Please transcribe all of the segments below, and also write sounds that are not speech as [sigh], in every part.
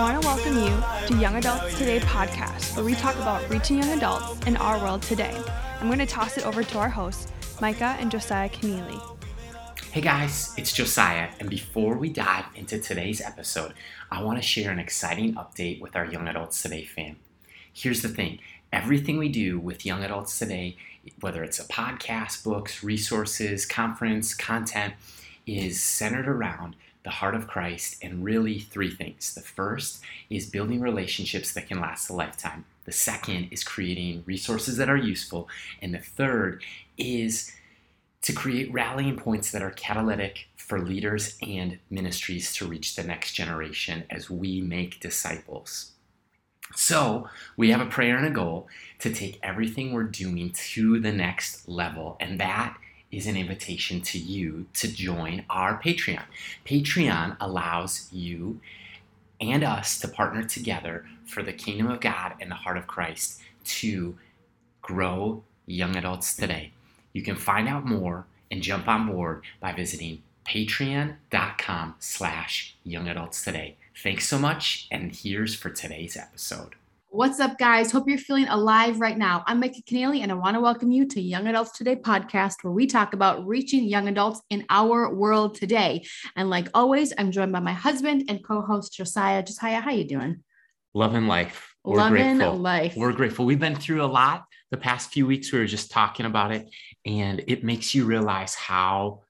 I want to welcome you to Young Adults Today podcast, where we talk about reaching young adults in our world today. I'm going to toss it over to our hosts, Micah and Josiah Keneally. Hey guys, it's Josiah, and before we dive into today's episode, I want to share an exciting update with our Young Adults Today fam. Here's the thing everything we do with Young Adults Today, whether it's a podcast, books, resources, conference, content, is centered around the heart of Christ and really three things. The first is building relationships that can last a lifetime. The second is creating resources that are useful. And the third is to create rallying points that are catalytic for leaders and ministries to reach the next generation as we make disciples. So, we have a prayer and a goal to take everything we're doing to the next level, and that is an invitation to you to join our Patreon. Patreon allows you and us to partner together for the kingdom of God and the heart of Christ to grow young adults today. You can find out more and jump on board by visiting patreon.com slash young adults today. Thanks so much, and here's for today's episode. What's up, guys? Hope you're feeling alive right now. I'm Micah Keneally, and I want to welcome you to Young Adults Today podcast, where we talk about reaching young adults in our world today. And like always, I'm joined by my husband and co-host Josiah. Josiah, how you doing? Loving life. We're Loving grateful. life. We're grateful. We've been through a lot the past few weeks. We were just talking about it, and it makes you realize how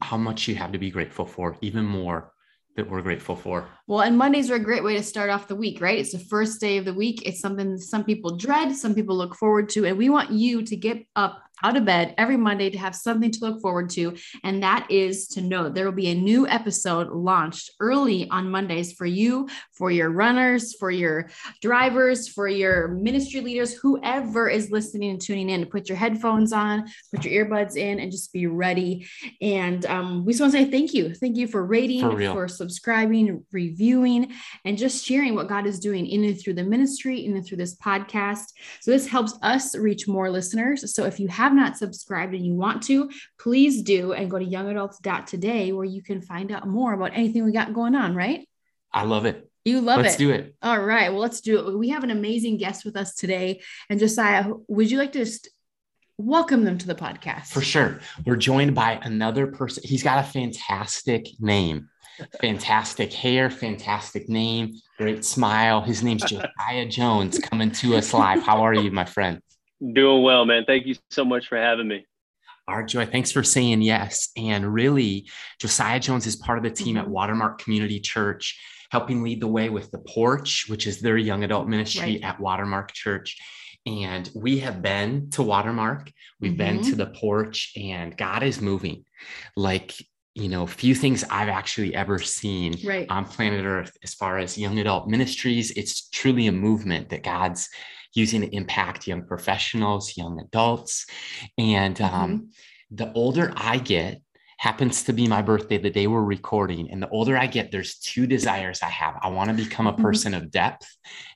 how much you have to be grateful for, even more that we're grateful for. Well, and Mondays are a great way to start off the week, right? It's the first day of the week. It's something some people dread, some people look forward to, and we want you to get up out of bed every Monday to have something to look forward to. And that is to know there will be a new episode launched early on Mondays for you, for your runners, for your drivers, for your ministry leaders, whoever is listening and tuning in to put your headphones on, put your earbuds in, and just be ready. And um, we just want to say thank you. Thank you for rating, for, for subscribing, reviewing, and just sharing what God is doing in and through the ministry, in and through this podcast. So this helps us reach more listeners. So if you have have not subscribed and you want to, please do and go to youngadults.today where you can find out more about anything we got going on, right? I love it. You love let's it. Let's do it. All right. Well, let's do it. We have an amazing guest with us today. And Josiah, would you like to just welcome them to the podcast? For sure. We're joined by another person. He's got a fantastic name. Fantastic hair, fantastic name, great smile. His name's [laughs] Josiah Jones coming to us live. How are you, my friend? Doing well, man. Thank you so much for having me. All right, joy. Thanks for saying yes. And really, Josiah Jones is part of the team at mm-hmm. Watermark Community Church, helping lead the way with the porch, which is their young adult ministry right. at Watermark Church. And we have been to Watermark, we've mm-hmm. been to the porch, and God is moving. Like, you know, few things I've actually ever seen right. on planet Earth as far as young adult ministries. It's truly a movement that God's using to impact young professionals, young adults. And um, mm-hmm. the older I get, happens to be my birthday the day we're recording. And the older I get, there's two desires I have. I want to become a mm-hmm. person of depth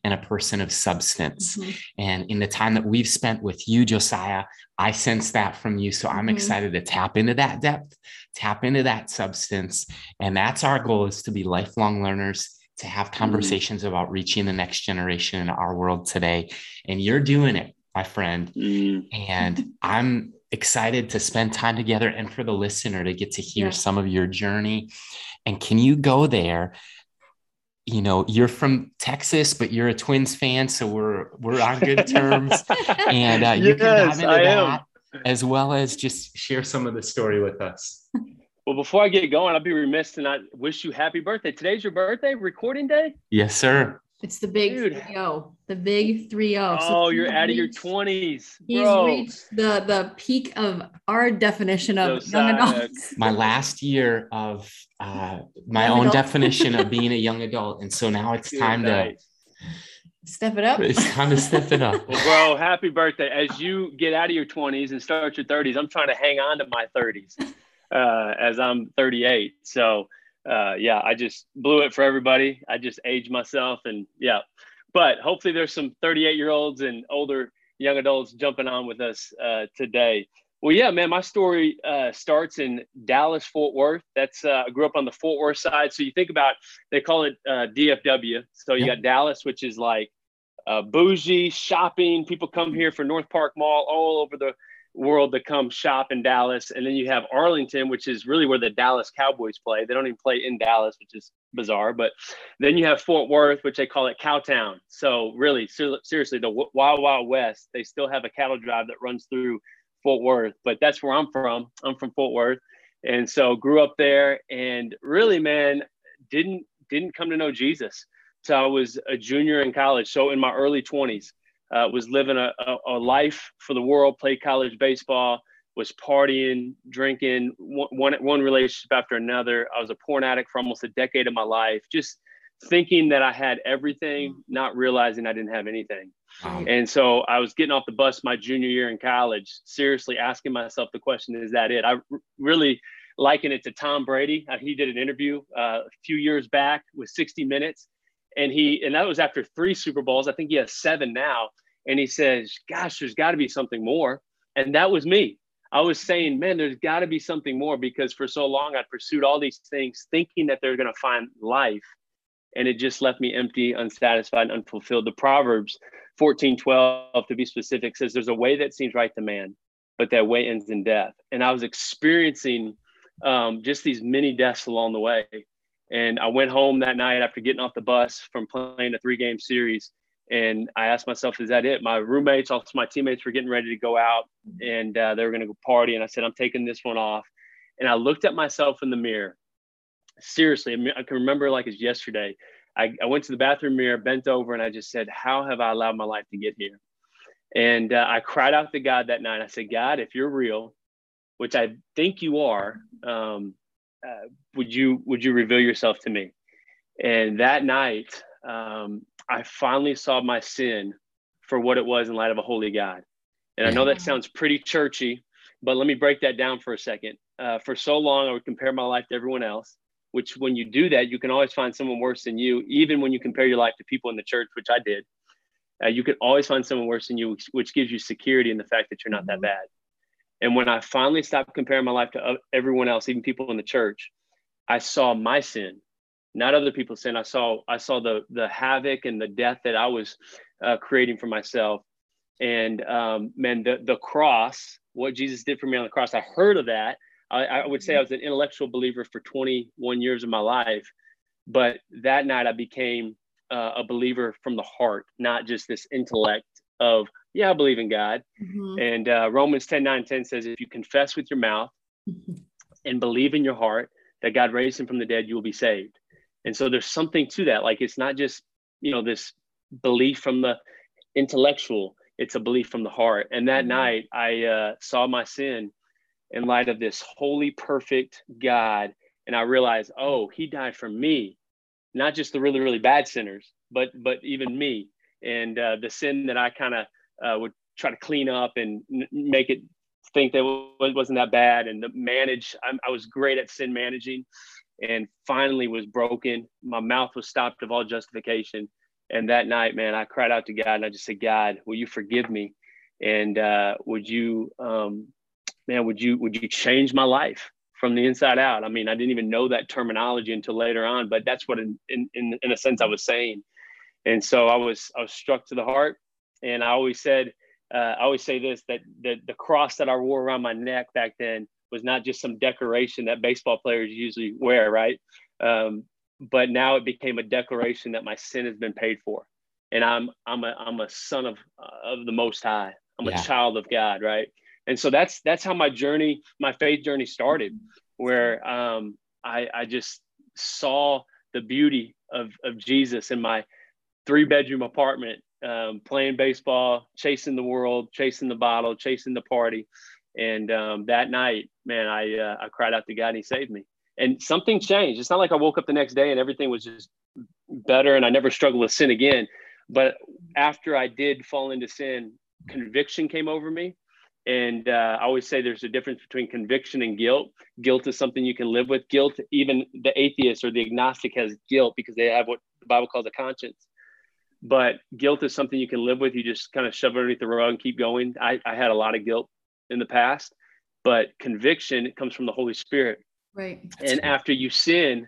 and a person of substance. Mm-hmm. And in the time that we've spent with you, Josiah, I sense that from you. So I'm mm-hmm. excited to tap into that depth, tap into that substance. And that's our goal is to be lifelong learners to have mm-hmm. conversations mm. about reaching the next generation in our world today. And you're doing it, my friend. Mm. And I'm excited to spend time together and for the listener to get to hear yeah. some of your journey. And can you go there? You know, you're from Texas, but you're a Twins fan, so we're we're on good [laughs] terms. and uh, you yes, can dive into I that am. as well as just share some of the story with us. Well, before I get going, I'd be remiss to not wish you happy birthday. Today's your birthday, recording day? Yes, sir. It's the big Dude. 3-0. The big 3-0. Oh, so you're out of your 20s. He's bro. reached the the peak of our definition of so young adults. [laughs] My last year of uh, my young own adult. definition of [laughs] being a young adult. And so now it's Dude, time nice. to step it up. It's time to step it up. well, bro, happy birthday. As you get out of your 20s and start your 30s, I'm trying to hang on to my 30s uh, as I'm 38. So uh, yeah, I just blew it for everybody. I just aged myself, and yeah. But hopefully, there's some 38 year olds and older young adults jumping on with us uh, today. Well, yeah, man, my story uh, starts in Dallas, Fort Worth. That's uh, I grew up on the Fort Worth side. So you think about they call it uh, DFW. So you got Dallas, which is like uh, bougie shopping. People come here for North Park Mall all over the world to come shop in Dallas. And then you have Arlington, which is really where the Dallas Cowboys play. They don't even play in Dallas, which is bizarre. But then you have Fort Worth, which they call it Cowtown. So really, ser- seriously, the Wild Wild West. They still have a cattle drive that runs through Fort Worth, but that's where I'm from. I'm from Fort Worth, and so grew up there. And really, man, didn't didn't come to know Jesus till I was a junior in college. So in my early 20s, uh, was living a, a, a, life for the world. Played college baseball. Was partying, drinking, one, one, one relationship after another. I was a porn addict for almost a decade of my life. Just thinking that I had everything, not realizing I didn't have anything. Wow. And so I was getting off the bus my junior year in college, seriously asking myself the question, is that it? I really liken it to Tom Brady. Uh, he did an interview uh, a few years back with 60 Minutes. And he, and that was after three Super Bowls. I think he has seven now. And he says, gosh, there's got to be something more. And that was me. I was saying, man, there's got to be something more because for so long I pursued all these things thinking that they're going to find life and it just left me empty, unsatisfied, unfulfilled. The Proverbs 14, 12, to be specific, says there's a way that seems right to man, but that way ends in death. And I was experiencing um, just these many deaths along the way. And I went home that night after getting off the bus from playing a three game series. And I asked myself, is that it? My roommates, also my teammates were getting ready to go out and uh, they were going to go party. And I said, I'm taking this one off. And I looked at myself in the mirror seriously, I can remember like it's yesterday. I, I went to the bathroom mirror, bent over, and I just said, How have I allowed my life to get here? And uh, I cried out to God that night. I said, God, if you're real, which I think you are, um, uh, would you would you reveal yourself to me? And that night, um, I finally saw my sin for what it was in light of a holy God. And I know that sounds pretty churchy, but let me break that down for a second. Uh, for so long, I would compare my life to everyone else which when you do that, you can always find someone worse than you, even when you compare your life to people in the church, which I did. Uh, you can always find someone worse than you, which, which, gives you security in the fact that you're not that mm-hmm. bad. And when I finally stopped comparing my life to everyone else, even people in the church, I saw my sin, not other people's sin. I saw I saw the the havoc and the death that I was uh, creating for myself. And um, man, the the cross, what Jesus did for me on the cross, I heard of that I, I would say I was an intellectual believer for 21 years of my life, but that night I became uh, a believer from the heart, not just this intellect of, yeah, I believe in God. Mm-hmm. And uh, Romans 10 9 10 says, if you confess with your mouth mm-hmm. and believe in your heart that God raised him from the dead, you will be saved. And so there's something to that. Like it's not just, you know, this belief from the intellectual, it's a belief from the heart. And that mm-hmm. night I uh, saw my sin in light of this holy, perfect God. And I realized, oh, he died for me, not just the really, really bad sinners, but but even me. And uh, the sin that I kind of uh, would try to clean up and n- make it think that it wasn't that bad and manage. I'm, I was great at sin managing and finally was broken. My mouth was stopped of all justification. And that night, man, I cried out to God and I just said, God, will you forgive me? And uh, would you um, man, would you would you change my life from the inside out? I mean, I didn't even know that terminology until later on, but that's what in in in a sense I was saying. And so I was I was struck to the heart, and I always said uh, I always say this that the the cross that I wore around my neck back then was not just some decoration that baseball players usually wear, right? Um, but now it became a declaration that my sin has been paid for, and I'm I'm a I'm a son of of the Most High. I'm yeah. a child of God, right? and so that's that's how my journey my faith journey started where um, I, I just saw the beauty of, of jesus in my three bedroom apartment um, playing baseball chasing the world chasing the bottle chasing the party and um, that night man i uh, i cried out to god and he saved me and something changed it's not like i woke up the next day and everything was just better and i never struggled with sin again but after i did fall into sin conviction came over me and uh, I always say there's a difference between conviction and guilt. Guilt is something you can live with. Guilt, even the atheist or the agnostic has guilt because they have what the Bible calls a conscience. But guilt is something you can live with. You just kind of shove it underneath the rug and keep going. I, I had a lot of guilt in the past. but conviction comes from the Holy Spirit. Right. That's and after you sin,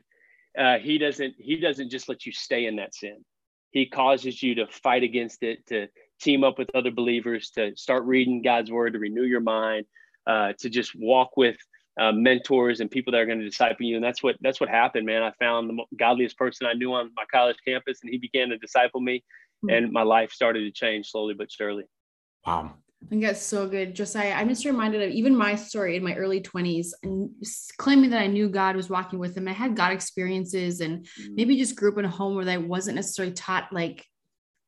uh, he doesn't he doesn't just let you stay in that sin. He causes you to fight against it, to team up with other believers, to start reading God's word, to renew your mind, uh, to just walk with uh, mentors and people that are going to disciple you. And that's what that's what happened, man. I found the godliest person I knew on my college campus, and he began to disciple me, mm-hmm. and my life started to change slowly but surely. Wow. I think that's so good. Josiah, I'm just reminded of even my story in my early 20s and claiming that I knew God was walking with him. I had God experiences and mm. maybe just grew up in a home where I wasn't necessarily taught like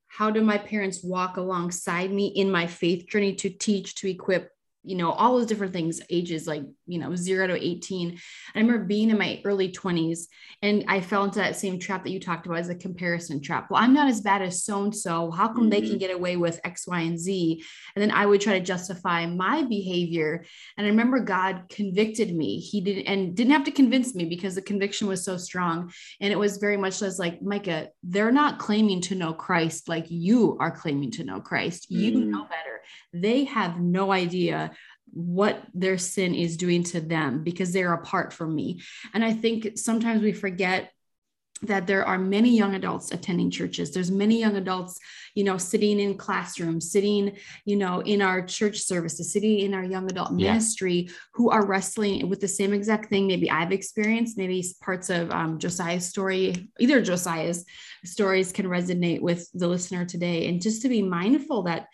how do my parents walk alongside me in my faith journey to teach, to equip, you know, all those different things, ages like, you know, zero to 18. I remember being in my early 20s and I fell into that same trap that you talked about as a comparison trap. Well, I'm not as bad as so and so. How come mm-hmm. they can mm-hmm. get away with X, Y, and Z? And then I would try to justify my behavior. And I remember God convicted me. He didn't and didn't have to convince me because the conviction was so strong. And it was very much as like, Micah, they're not claiming to know Christ like you are claiming to know Christ. You mm-hmm. know better. They have no idea what their sin is doing to them because they're apart from me. And I think sometimes we forget that there are many young adults attending churches there's many young adults you know sitting in classrooms sitting you know in our church services sitting in our young adult yeah. ministry who are wrestling with the same exact thing maybe i've experienced maybe parts of um, josiah's story either josiah's stories can resonate with the listener today and just to be mindful that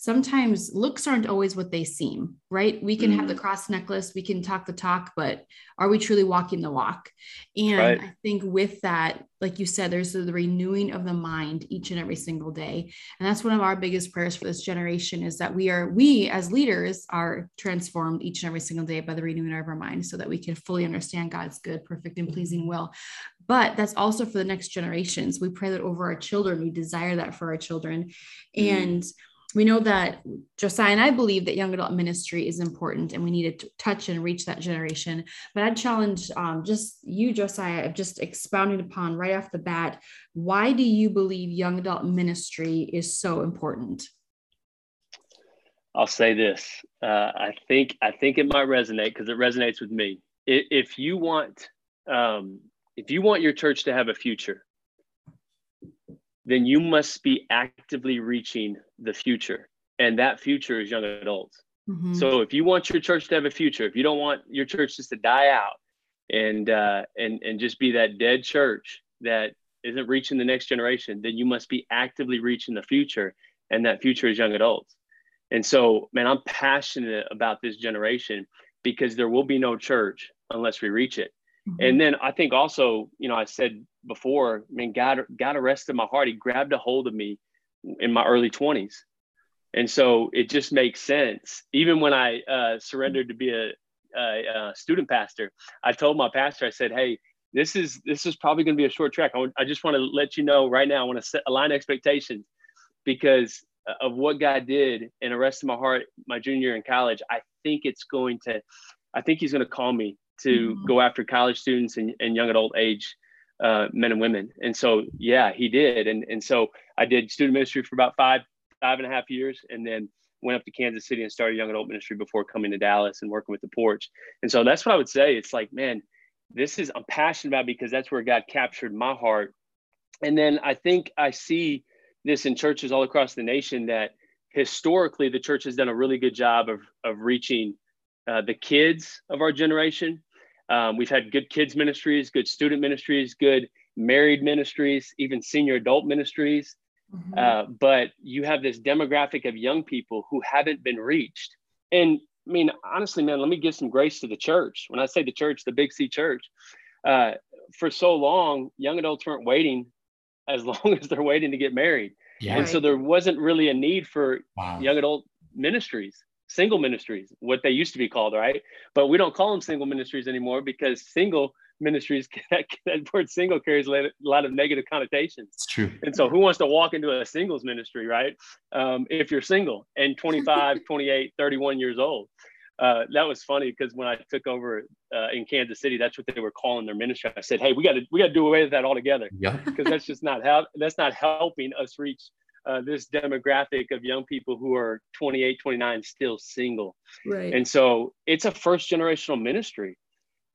sometimes looks aren't always what they seem, right? We can mm have the mm. cross necklace, we can talk the talk, but are we truly walking the walk? And right. I think with that, like you said, there's the renewing of the mind each and every single day. And that's one of our biggest prayers for this generation is that we are, we as leaders are transformed each and every single day by the renewing of our mind so that we can fully understand God's good, perfect, and pleasing will. But that's also for the next generations. We pray that over our children. We desire that for our children. mm And we know that Josiah and I believe that young adult ministry is important and we need to touch and reach that generation. But I'd challenge um, just you, Josiah, of just expounding upon right off the bat why do you believe young adult ministry is so important? I'll say this. Uh, I think I think it might resonate because it resonates with me. If you want, um, if you want your church to have a future, then you must be actively reaching the future. And that future is young adults. Mm-hmm. So if you want your church to have a future, if you don't want your church just to die out and uh, and and just be that dead church that isn't reaching the next generation, then you must be actively reaching the future, and that future is young adults. And so, man, I'm passionate about this generation because there will be no church unless we reach it. Mm-hmm. And then I think also, you know, I said before, I mean, God, God arrested my heart. He grabbed a hold of me in my early 20s. And so it just makes sense. Even when I uh, surrendered to be a, a, a, student pastor, I told my pastor, I said, "Hey, this is this is probably going to be a short track. I, w- I just want to let you know right now. I want to set align expectations because of what God did and arrested my heart my junior year in college. I think it's going to, I think He's going to call me to mm-hmm. go after college students and, and young adult age uh, men and women. And so, yeah, he did. And, and so I did student ministry for about five, five and a half years, and then went up to Kansas City and started young adult ministry before coming to Dallas and working with the porch. And so that's what I would say. It's like, man, this is, I'm passionate about because that's where God captured my heart. And then I think I see this in churches all across the nation that historically the church has done a really good job of, of reaching uh, the kids of our generation um, we've had good kids ministries, good student ministries, good married ministries, even senior adult ministries. Mm-hmm. Uh, but you have this demographic of young people who haven't been reached. And I mean, honestly, man, let me give some grace to the church. When I say the church, the Big C church, uh, for so long, young adults weren't waiting as [laughs] long as they're waiting to get married. Yeah. And so there wasn't really a need for wow. young adult ministries single ministries, what they used to be called, right? But we don't call them single ministries anymore because single ministries, [laughs] that, that word single carries a lot of negative connotations. It's true. And so who wants to walk into a singles ministry, right? Um, if you're single and 25, [laughs] 28, 31 years old. Uh, that was funny because when I took over uh, in Kansas City, that's what they were calling their ministry. I said, "Hey, we got to we got to do away with that altogether, yeah, because that's just not how that's not helping us reach uh, this demographic of young people who are 28, 29, still single. Right. And so it's a first generational ministry.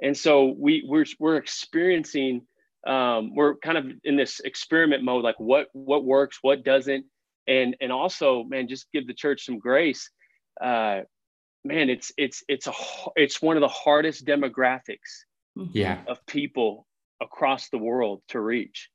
And so we we're we're experiencing um, we're kind of in this experiment mode, like what what works, what doesn't, and and also, man, just give the church some grace. Uh, man, it's it's it's a it's one of the hardest demographics Mm-hmm. Yeah. of people across the world to reach.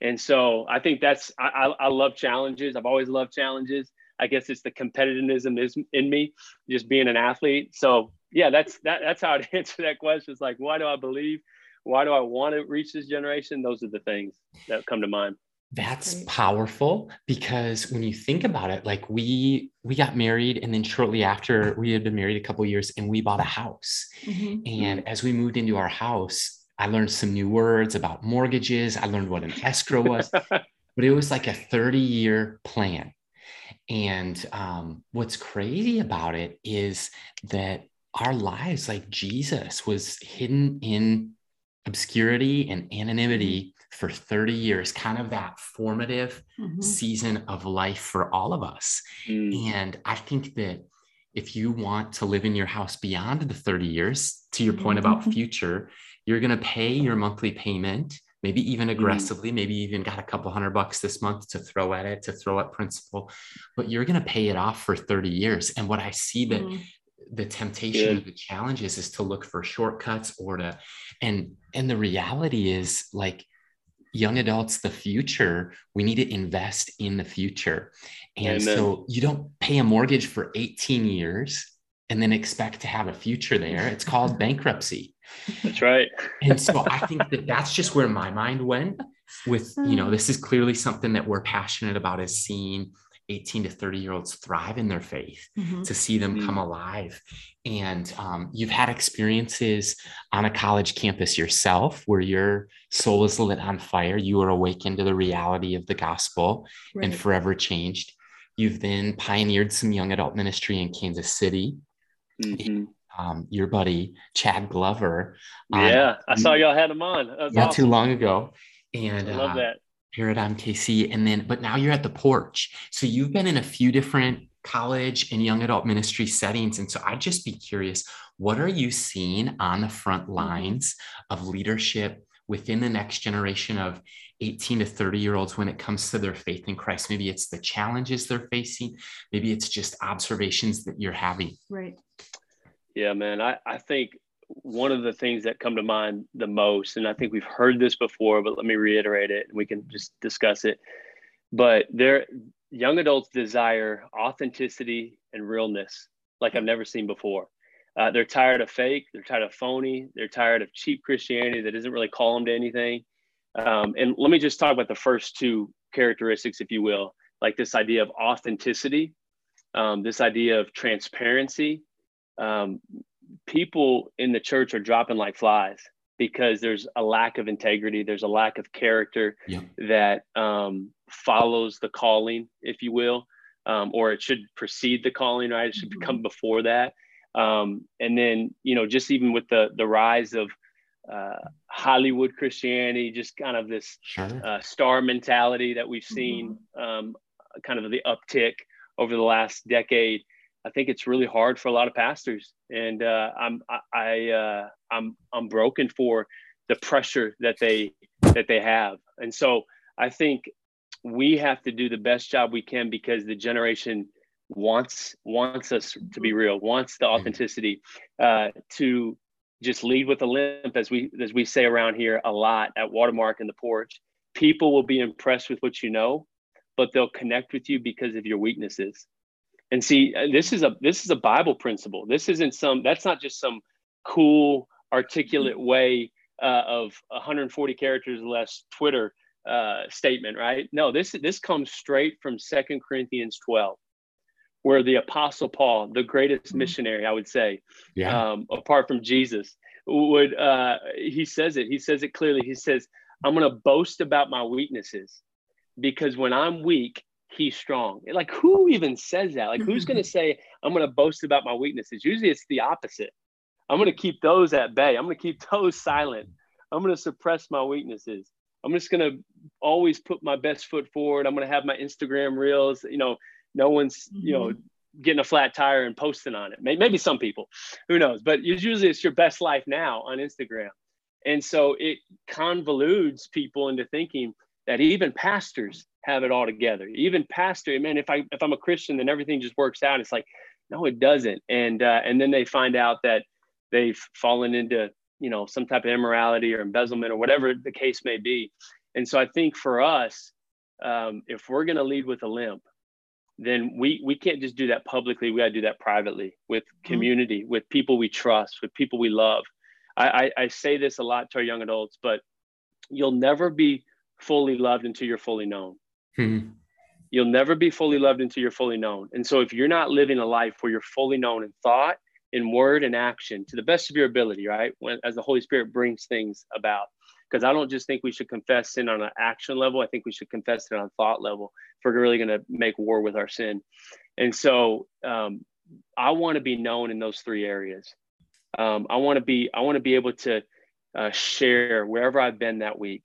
And so I think that's I, I, I love challenges. I've always loved challenges. I guess it's the competitiveness is in me, just being an athlete. So yeah, that's that that's how I'd [laughs] answer that question. It's like, why do I believe? Why do I want to reach this generation? Those are the things that come to mind. That's powerful because when you think about it, like we we got married and then shortly after we had been married a couple years and we bought a house. Mhm. And as we moved into our house, I learned some new words about mortgages. I learned what an escrow was, [laughs] but it was like a 30 year plan. And um, what's crazy about it is that our lives, like Jesus, was hidden in obscurity and anonymity for 30 years, kind of that formative Mhm. season of life for all of us. Mm. And I think that if you want to live in your house beyond the 30 years, to your point about Mhm. future, you're going to pay your monthly payment, maybe even aggressively, maybe even got a couple hundred bucks this month to throw at it, to throw at principal, but you're going to pay it off for 30 years. And what I see that Mhm. the temptation of the challenges is to look for shortcuts or to and and the reality is like young adults the future we need to invest in the future and Amen. so you don't pay a mortgage for 18 years and then expect to have a future there it's called [laughs] bankruptcy That's right. and so i think that that's just where my mind went with [laughs] you know this is clearly something that we're passionate about is seeing 18 to 30 year olds thrive in their faith Mhm. to see them Mm. come alive. And um, you've had experiences on a college campus yourself where your soul is lit on fire. You are awakened to the reality of the gospel and forever changed. You've then pioneered some young adult ministry in Kansas City. Mhm. Um, your buddy, Chad Glover, on- Yeah, I saw y'all had him on. That's not awesome. too long ago. And I love uh, that. Paradigm KC. And then, but now you're at the porch. So you've been in a few different college and young adult ministry settings. And so I'd just be curious what are you seeing on the front lines of leadership within the next generation of 18 to 30 year olds when it comes to their faith in Christ? Maybe it's the challenges they're facing, maybe it's just observations that you're having. Right. Yeah, man. I, I think one of the things that come to mind the most, and I think we've heard this before, but let me reiterate it and we can just discuss it. But their young adults desire authenticity and realness like I've never seen before. Uh, they're tired of fake, they're tired of phony, they're tired of cheap Christianity that doesn't really call them to anything. Um, and let me just talk about the first two characteristics, if you will, like this idea of authenticity, um, this idea of transparency. Um, people in the church are dropping like flies because there's a lack of integrity, there's a lack of character Yep. that um, follows the calling, if you will, um, or it should precede the calling, right? It should Mhm. come before that. Um, and then, you know, just even with the the rise of uh, Hollywood Christianity, just kind of this Sure. uh, star mentality that we've seen, um, kind of the uptick over the last decade. I think it's really hard for a lot of pastors, and uh, I'm I, uh, I'm I'm broken for the pressure that they that they have, and so I think we have to do the best job we can because the generation wants wants us to be real, wants the authenticity, uh, to just lead with a limp, as we as we say around here a lot at Watermark and the porch. People will be impressed with what you know, but they'll connect with you because of your weaknesses. And see, uh, this is a this is a Bible principle. This isn't some. That's not just some cool, articulate way uh, of 140 characters less Twitter uh, statement, right? No, this this comes straight from Second Corinthians 12, where the Apostle Paul, the greatest Mhm. missionary, I would say, Yeah. um, apart from Jesus, would uh, he says it? He says it clearly. He says, "I'm going to boast about my weaknesses, because when I'm weak, he's strong." Like who even says that? Like who's going to say, "I'm going to boast about my weaknesses"? Usually, it's the opposite. I'm going to keep those at bay. I'm going to keep [laughs] those silent. I'm going to suppress my weaknesses. I'm just gonna always put my best foot forward. I'm gonna have my Instagram reels. You know, no one's mm-hmm. you know mm-hmm. getting a flat tire and posting on it. Maybe some people, who knows? But usually it's your best life now on Instagram, and so it convolutes people into thinking that even pastors have it all together. Even pastor, man, if I if I'm a Christian, then everything just works out. It's like, no, it doesn't. And uh, and then they find out that they've fallen into you know some type of immorality or embezzlement or whatever the case may be. And so I think for us, um, if we're going to lead with a limp, then we we can't just do that publicly. We got to do that privately with mm-hmm. community, mm-hmm. with people we trust, with people we love. I, I, I say this a lot to our young adults, but you'll never be fully loved until you're fully known. Mm-hmm. You'll never be fully loved until you're fully known. And so if you're not living a life where you're fully known in thought, in word and action to the best of your ability, right? When as the Holy Spirit brings things about. Because I don't just think we should confess sin on an action level. I think we should confess it on a thought level if we're really going to make war with our sin. And so um, I want to be known in those three areas. Um, I want to be I want to be able to uh, share wherever I've been that week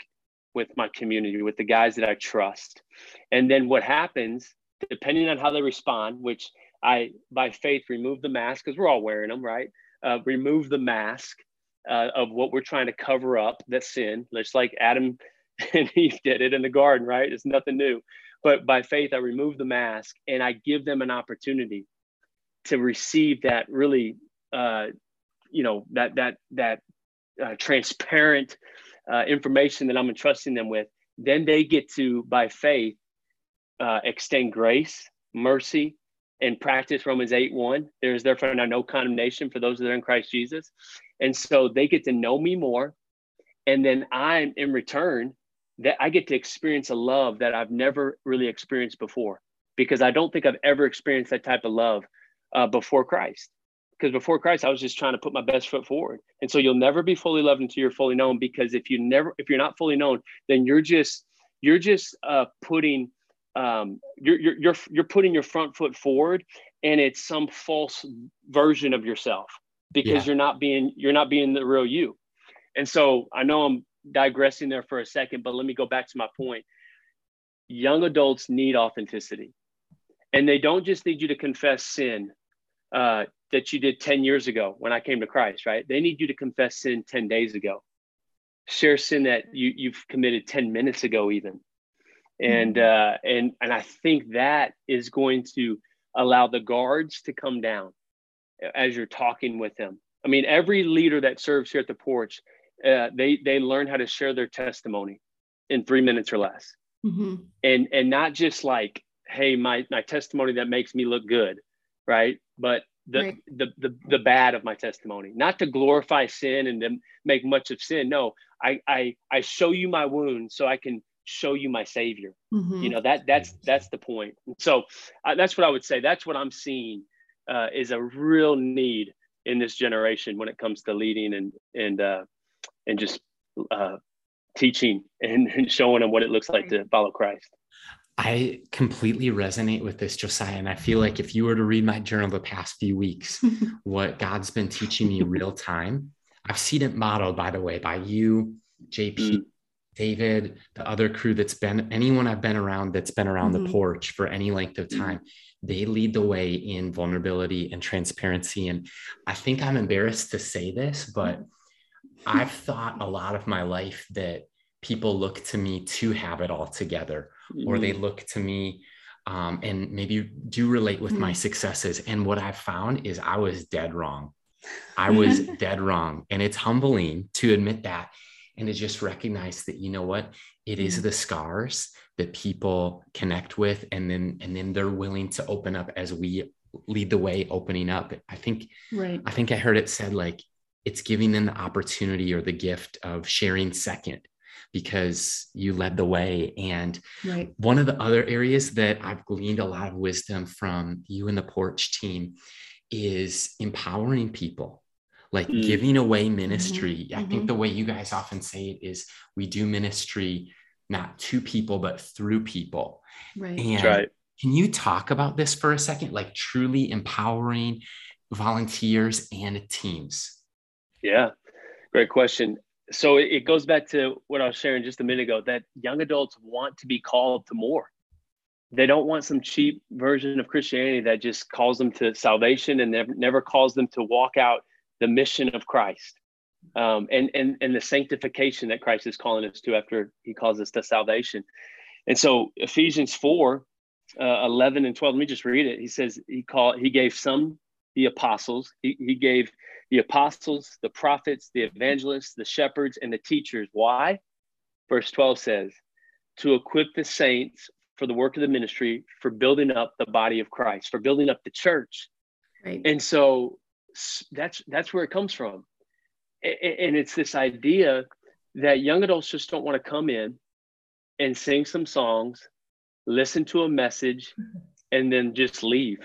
with my community, with the guys that I trust. And then what happens, depending on how they respond, which I, by faith, remove the mask because we're all wearing them, right? Uh, remove the mask uh, of what we're trying to cover up that sin, just like Adam [laughs] and Eve did it in the garden, right? It's nothing new. But by faith, I remove the mask and I give them an opportunity to receive that really, uh, you know, that that that uh, transparent uh, information that I'm entrusting them with, then they get to, by faith, uh, extend grace, mercy, and practice Romans 8 1. There is therefore now no condemnation for those that are in Christ Jesus. And so they get to know me more. And then I'm in return that I get to experience a love that I've never really experienced before because I don't think I've ever experienced that type of love uh, before Christ because before Christ, I was just trying to put my best foot forward. And so you'll never be fully loved until you're fully known. Because if you never, if you're not fully known, then you're just you're just uh, putting um, you're, you're you're you're putting your front foot forward, and it's some false version of yourself because yeah. you're not being you're not being the real you. And so I know I'm digressing there for a second, but let me go back to my point. Young adults need authenticity, and they don't just need you to confess sin. Uh, that you did 10 years ago when I came to Christ, right? They need you to confess sin 10 days ago. Share sin that you, you've committed 10 minutes ago, even. And mm-hmm. uh, and and I think that is going to allow the guards to come down as you're talking with them. I mean, every leader that serves here at the porch, uh, they they learn how to share their testimony in three minutes or less, mm-hmm. and and not just like, hey, my my testimony that makes me look good, right? But the, right. the, the the bad of my testimony. Not to glorify sin and to make much of sin. No i i i show you my wounds so i can show you my savior. Mm-hmm. you know that that's that's the point. So uh, that's what i would say. That's what i'm seeing uh, is a real need in this generation when it comes to leading and and uh, and just uh, teaching and, and showing them what it looks like to follow christ I completely resonate with this, Josiah. And I feel like if you were to read my journal the past few weeks, [laughs] what God's been teaching me real time, I've seen it modeled, by the way, by you, JP, mm. David, the other crew that's been anyone I've been around that's been around mm-hmm. the porch for any length of time. They lead the way in vulnerability and transparency. And I think I'm embarrassed to say this, but [laughs] I've thought a lot of my life that people look to me to have it all together mm-hmm. or they mm-hmm. look to me um, and maybe do relate with mm-hmm. my successes. And what I found is I was dead wrong. I was [laughs] dead wrong. And it's humbling to admit that and to just recognize that, you know what, it is mm-hmm. the scars that people connect with and then and then they're willing to open up as we lead the way opening up i think right i think i heard it said like it's giving them the opportunity or the gift of sharing second because you led the way. And right. one of the other areas that I've gleaned a lot of wisdom from you and the porch team is empowering people like mm. giving away mm-hmm. ministry. Mm-hmm. I think mm-hmm. the way you guys often say it is we do ministry not to people, but through people. Right. And right. can you talk about this for a second? Like truly empowering volunteers and teams. Yeah, great question so it, goes back to what I was sharing just a minute ago that young adults want to be called to more. They don't want some cheap version of Christianity that just calls them to salvation and never, never calls them to walk out the mission of Christ um, and, and, and the sanctification that Christ is calling us to after he calls us to salvation. And so Ephesians 4, uh, 11 and 12, let me just read it. He says, he called, he gave some the apostles, he, he gave the apostles, the prophets, the evangelists, the shepherds, and the teachers. Why? Verse 12 says, to equip the saints for the work of the ministry, for building up the body of Christ, for building up the church. Right. And so that's that's where it comes from. And it's this idea that young adults just don't want to come in and sing some songs, listen to a message, [laughs] and then just leave.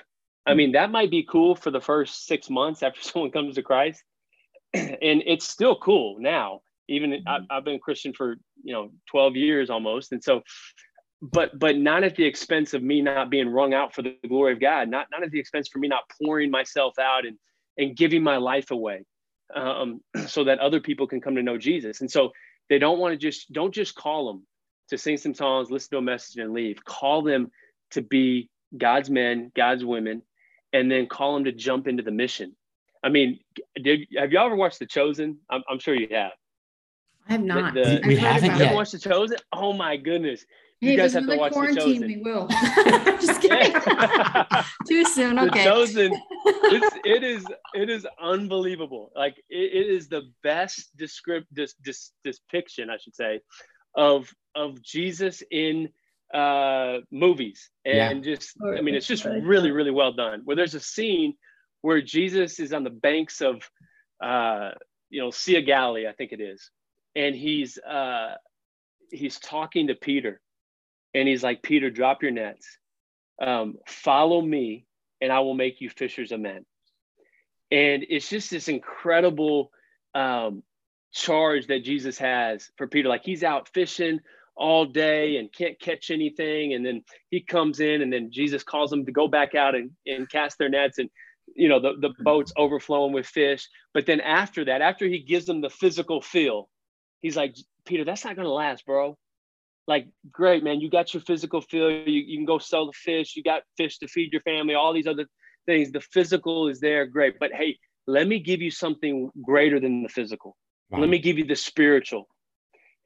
I mean, that might be cool for the first six months after [laughs] someone comes to Christ. [clears throat] and it's still cool now. Even mm-hmm. I've, I've been a Christian for, you know, 12 years almost. And so, but, but not at the expense of me not being wrung out for the glory of God, not, not at the expense for me not pouring myself out and, and giving my life away um, [clears throat] so that other people can come to know Jesus. And so they don't want to just, don't just call them to sing some songs, listen to a message and leave. Call them to be God's men, God's women, and then call them to jump into the mission. I mean, did have y'all ever watched The Chosen? I'm, I'm sure you have. I have not. The, the, we haven't yet. watched The Chosen? Oh my goodness. You guys have to watch The Chosen. We will. [laughs] Just [laughs] kidding. [laughs] Too soon. Okay. The Chosen. It's, it is. It is unbelievable. Like it, it is the best descript this this depiction, I should say, of of Jesus in uh, movies. And yeah. just i mean it's just really really well done. Where there's a scene where jesus is on the banks of uh, you know sea of galilee i think it is. And he's uh, he's talking to peter. And he's like peter drop your nets. Um, follow me and i will make you fishers of men. And it's just this incredible um, charge that jesus has for peter. Like he's out fishing all day and can't catch anything. And then he comes in and then Jesus calls them to go back out and, and cast their nets and you know the, the boat's overflowing with fish. But then after that, after he gives them the physical feel, he's like, Peter, that's not gonna last, bro. Like, great, man, you got your physical feel, you, you can go sell the fish, you got fish to feed your family, all these other things. The physical is there, great. But hey, let me give you something greater than the physical. Wow. Let me give you the spiritual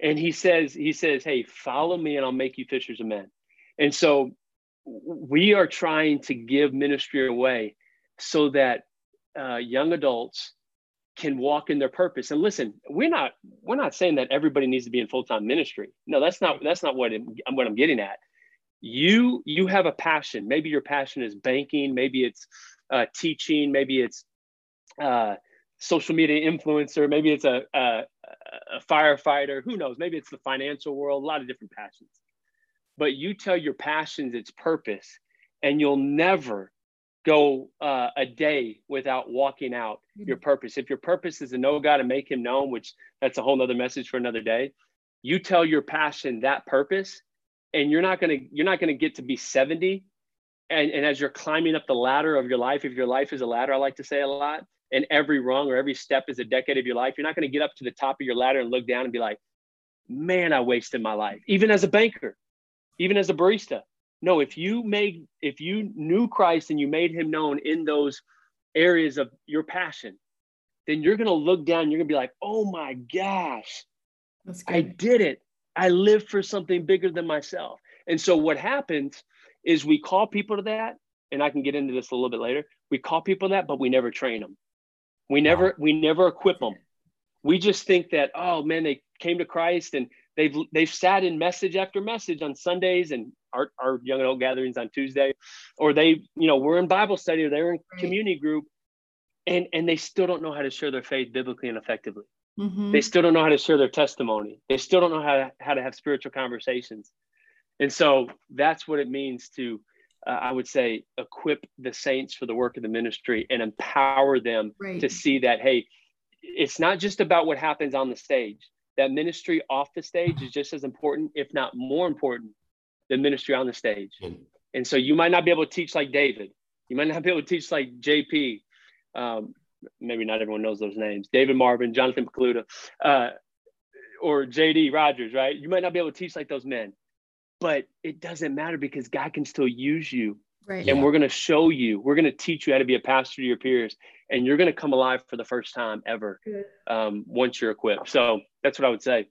and he says he says hey follow me and i'll make you fishers of men. And so we are trying to give ministry away so that uh, young adults can walk in their purpose. And listen we're not we're not saying that everybody needs to be in full-time ministry. No that's not that's not what, I'm, what i'm getting at. You you have a passion. Maybe your passion is banking. Maybe it's uh, teaching. Maybe it's uh, social media influencer, maybe it's a, a, a, firefighter, who knows? Maybe it's the financial world, a lot of different passions. But you tell your passions its purpose, and you'll never go uh, a day without walking out mm-hmm. your purpose. If your purpose is to know God and make Him known, which that's a whole nother message for another day, you tell your passion that purpose, and you're not gonna you're not gonna get to be 70 and, and as you're climbing up the ladder of your life, if your life is a ladder, I like to say a lot, and every rung or every step is a decade of your life, you're not going to get up to the top of your ladder and look down and be like, man, I wasted my life. Even as a banker, even as a barista. No, if you made, if you knew Christ and you made him known in those areas of your passion, then you're going to look down, you're going to be like, oh my gosh, I did it. I live for something bigger than myself. And so what happens is we call people to that, and I can get into this a little bit later. We call people that, but we never train them. We never wow. we never equip them. We just think that oh man, they came to Christ and they've they've sat in message after message on Sundays and our, our young adult gatherings on Tuesday, or they you know we're in Bible study or they're in right. community group, and and they still don't know how to share their faith biblically and effectively. Mm-hmm. They still don't know how to share their testimony. They still don't know how to, how to have spiritual conversations. And so that's what it means to uh, I would say, equip the saints for the work of the ministry and empower them right. to see that, hey, it's not just about what happens on the stage. That ministry off the stage is just as important, if not more important, than ministry on the stage. Mm. And so you might not be able to teach like David. You might not be able to teach like JP. Um, maybe not everyone knows those names. David Marvin, Jonathan Pokluda. Uh, or JD Rogers, right? You might not be able to teach like those men, but it doesn't matter because God can still use you. Right. And we're going to show you, we're going to teach you how to be a pastor to your peers, and you're going to come alive for the first time ever um, once you're equipped. So that's what I would say.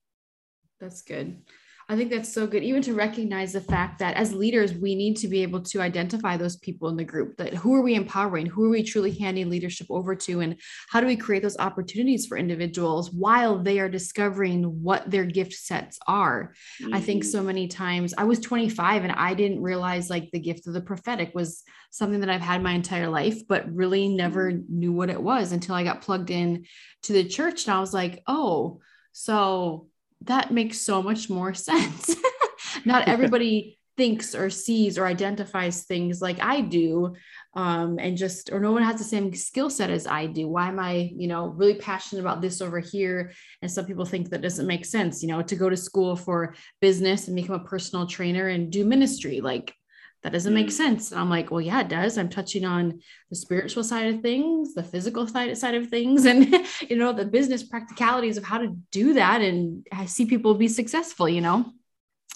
That's good. I think that's so good, even to recognize the fact that as leaders, we need to be able to identify those people in the group that who are we empowering? Who are we truly handing leadership over to? And how do we create those opportunities for individuals while they are discovering what their gift sets are? Mm-hmm. I think mm-hmm. so many times I was 25 and I didn't realize like the gift of the prophetic was something that I've had my entire life, but really never mm-hmm. knew what it was until I got plugged in to the church. And I was like, oh, so that makes so much more [laughs] sense. [laughs] Not everybody thinks or sees or identifies things like I do. Um, and just, or no one has the same skill set as I do. Why am I, you know, really passionate about this over here? And some people think that doesn't make sense, you know, to go to school for business and become a personal trainer and do ministry. Like that doesn't make mm. sense. And I'm like, well, yeah, it does. I'm touching on the spiritual side of things, the physical side, side of things, [laughs] and you know, the business practicalities of how to do that. And I see people be successful, you know.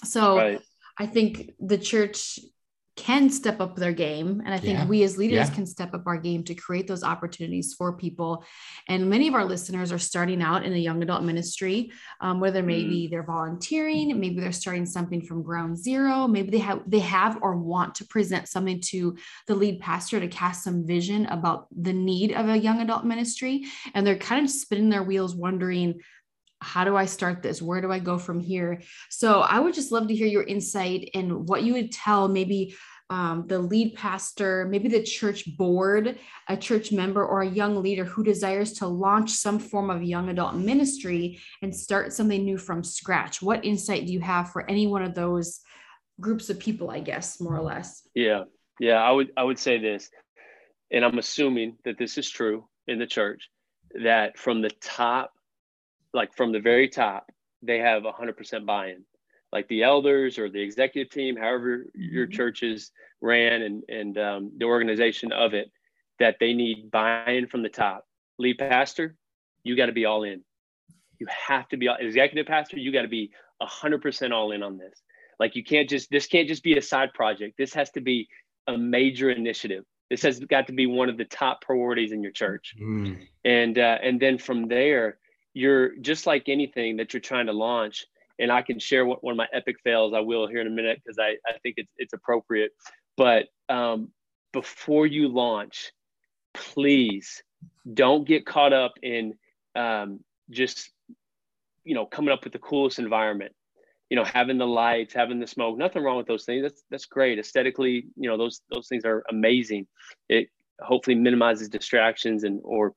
So right. I think the church can step up their game. And I think yeah. we as leaders yeah. can step up our game to create those opportunities for people. And many of our listeners are starting out in a young adult ministry, um, whether maybe mm. they're volunteering, maybe they're starting something from ground zero, maybe they have they have or want to present something to the lead pastor to cast some vision about the need of a young adult ministry. And they're kind of spinning their wheels, wondering, how do I start this? Where do I go from here? So I would just love to hear your insight and what you would tell maybe um, the lead pastor, maybe the church board, a church member, or a young leader who desires to launch some form of young adult ministry and start something new from scratch. What insight do you have for any one of those groups of people? I guess more or less. Yeah, yeah. I would I would say this, and I'm assuming that this is true in the church that from the top like from the very top, they have 100% buy-in. Like the elders or the executive team, however your mm-hmm. churches ran and and um, the organization of it, that they need buy-in from the top. Lead pastor, you got to be all in. You have to be executive pastor. You got to be 100% all in on this. Like you can't just this can't just be a side project. This has to be a major initiative. This has got to be one of the top priorities in your church. Mm. And uh, and then from there, you're just like anything that you're trying to launch. And I can share one, of my epic fails. I will here in a minute because I, I think it's, it's appropriate. But um, before you launch, please don't get caught up in um, just, you know, coming up with the coolest environment you know having the lights having the smoke nothing wrong with those things that's that's great aesthetically you know those those things are amazing it hopefully minimizes distractions and or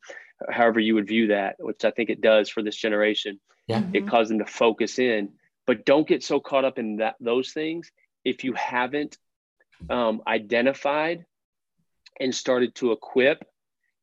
however you would view that, which I think it does for this generation. Yeah. It causes them to focus in, but don't get so caught up in that those things if you haven't um, identified and started to equip,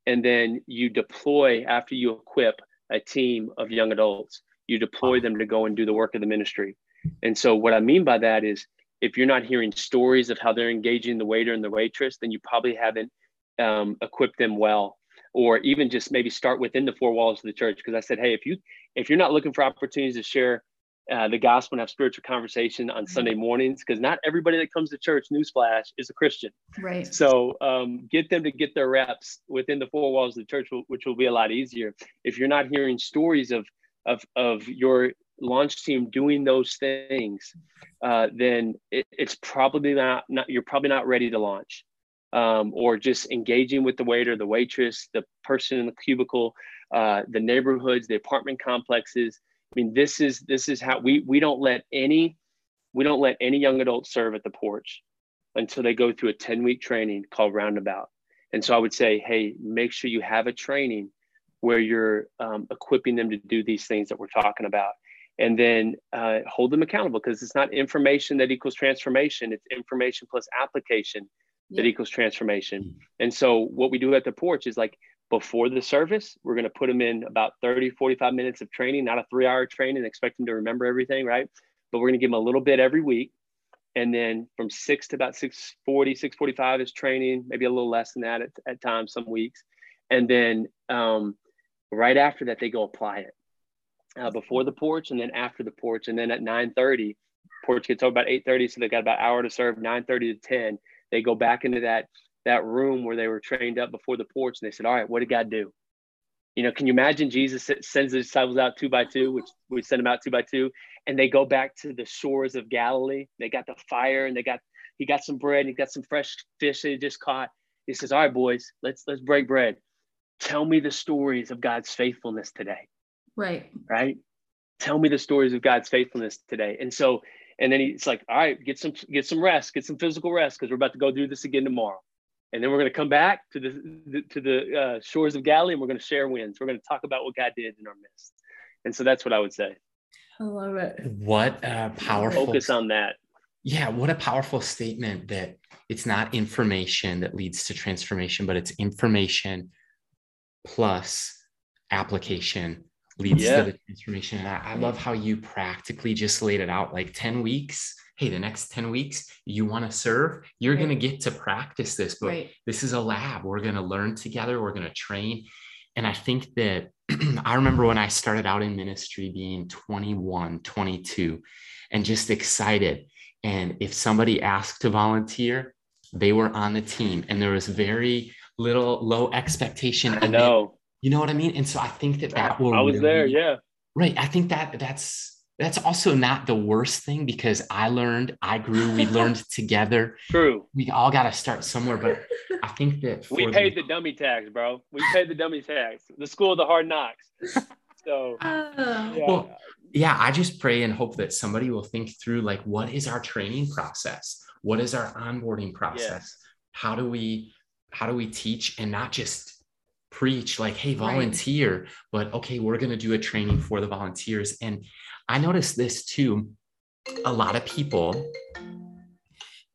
and then you deploy after you equip a team of young adults. You deploy them to go and do the work of the ministry. And so, what I mean by that is, if you're not hearing stories of how they're engaging the waiter and the waitress, then you probably haven't um, equipped them well or even just maybe start within the four walls of the church. Because i said hey if you if you're not looking for opportunities to share uh, the gospel and have spiritual conversation on sunday mornings because not everybody that comes to church newsflash is a christian. Right. So um, get them to get their reps within the four walls of the church which will be a lot easier. If you're not hearing stories of of of your launch team doing those things uh, then it, it's probably not, not you're probably not ready to launch um, or just engaging with the waiter, the waitress, the person in the cubicle, uh, the neighborhoods, the apartment complexes. I mean, this is this is how we we don't let any we don't let any young adult serve at the porch until they go through a 10 week training called roundabout. And so I would say, hey, make sure you have a training where you're um, equipping them to do these things that we're talking about. And then uh, hold them accountable because it's not information that equals transformation, it's information plus application that equals transformation. Mm-hmm. And so what we do at the porch is like before the service, we're going to put them in about 30, 45 minutes of training, not a three hour training, expect them to remember everything, right? But we're going to give them a little bit every week. And then from six to about 640, 645 is training, maybe a little less than that at, at times, some weeks. And then um, right after that, they go apply it. uh, before the porch and then after the porch. And then at 9:30, porch gets over about 8:30, so they got about an hour to serve. 9:30 to 10, they go back into that that room where they were trained up before the porch, and they said, "All right, what did God do?" You know, can you imagine Jesus sends the disciples out two by two, which we send them out two by two, and they go back to the shores of Galilee. They got the fire, and they got he got some bread, and he got some fresh fish they just caught. He says, "All right, boys, let's let's break bread. Tell me the stories of God's faithfulness today." Right. Right. Tell me the stories of God's faithfulness today. And so, and then he's like, all right, get some get some rest, get some physical rest, because we're about to go do this again tomorrow. And then we're going to come back to the, the to the uh, shores of Galilee, and we're going to share wins. We're going to talk about what God did in our midst. And so that's what I would say. I love it. What a powerful focus on that. Yeah, what a powerful statement that it's not information that leads to transformation, but it's information plus application leads yeah. to the transformation. And I, I love how you practically just laid it out like 10 weeks. Hey, the next 10 weeks you want to serve, you're right. going to get to practice this, but right. this is a lab. We're going to learn together, we're going to train. And I think that [clears throat] I remember when I started out in ministry being 21, 22, and just excited. And if somebody asked to volunteer, they were on the team, and there was very little low expectation. I know. You know what I mean? And so I think that that will. I was really, there, yeah. Right. I think that that's that's also not the worst thing because I learned, I grew, we [laughs] learned together. True. We all got to start somewhere, but I think that we paid the, the, dummy tax, bro. We paid the dummy tax. The school of the hard knocks. So, [laughs] oh. yeah. well, yeah, I just pray and hope that somebody will think through like, what is our training process? What is our onboarding process? How do we, how do we teach and not just preach like hey volunteer right. but okay we're going to do a training for the volunteers and i noticed this too a lot of people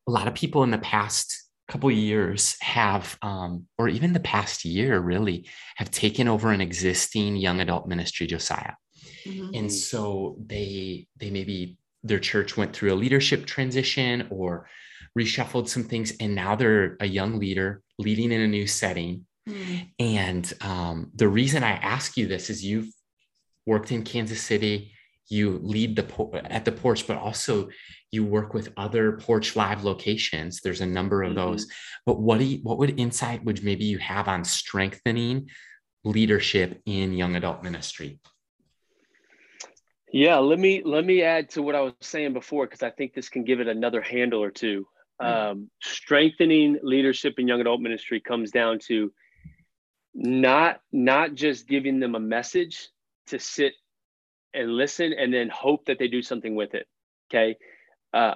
a lot of people in the past couple years have um, or even the past year really have taken over an existing young adult ministry josiah mm-hmm. and so they they maybe their church went through a leadership transition or reshuffled some things and now they're a young leader leading in a new setting Mm. And um, the reason I ask you this is you've worked in Kansas City, you lead the at the porch, but also you work with other porch live locations. There's a number of mm-hmm. those. But what do you, what would insight would maybe you have on strengthening leadership in young adult ministry? Yeah, let me let me add to what I was saying before because I think this can give it another handle or two. Mm-hmm. Um, strengthening leadership in young adult ministry comes down to not not just giving them a message to sit and listen and then hope that they do something with it okay? Uh,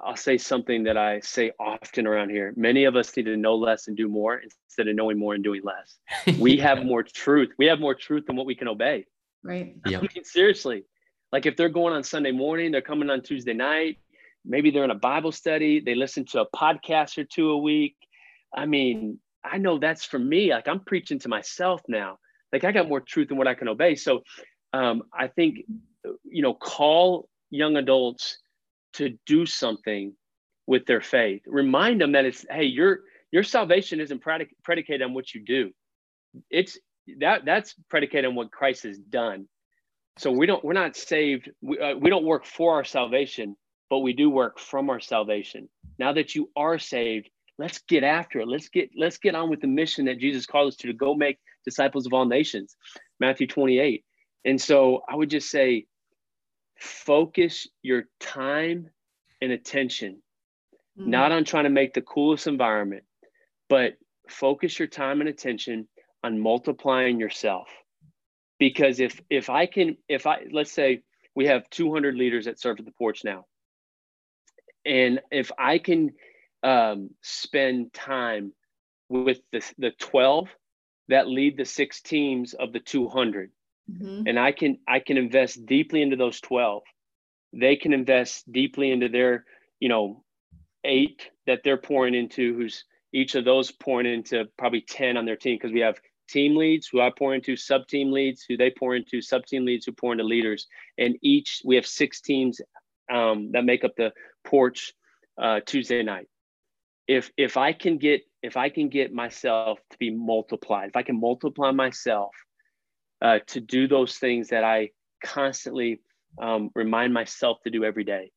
i'll say something that i say often around here. Many of us need to know less and do more instead of knowing more and doing less. [laughs] We have more truth. We have more truth than what we can obey. Right. Yeah. I mean, seriously. Like if they're going on sunday morning they're coming on tuesday night maybe they're in a bible study they listen to a podcast or two a week. I mean I know that's for me. Like I'm preaching to myself now. Like I got more truth than what I can obey. So um, I think, you know, call young adults to do something with their faith. Remind them that it's, hey, your your salvation isn't predic- predicated on what you do. It's that that's predicated on what Christ has done. So we don't we're not saved. We, uh, we don't work for our salvation, but we do work from our salvation. Now that you are saved, let's get after it. Let's get let's get on with the mission that Jesus called us to to go make disciples of all nations. Matthew 28. And so I would just say focus your time and attention mm-hmm. not on trying to make the coolest environment, but focus your time and attention on multiplying yourself. Because if if I can if I let's say we have 200 leaders that serve at the porch now. And if I can um, spend time with the, the 12 that lead the six teams of the 200 mm-hmm. and i can i can invest deeply into those 12 they can invest deeply into their you know eight that they're pouring into who's each of those pouring into probably 10 on their team because we have team leads who i pour into sub team leads who they pour into sub team leads who pour into leaders. And each we have six teams um, that make up the porch uh, tuesday night if if I can get if I can get myself to be multiplied, if I can multiply myself uh, to do those things that I constantly um, remind myself to do every day,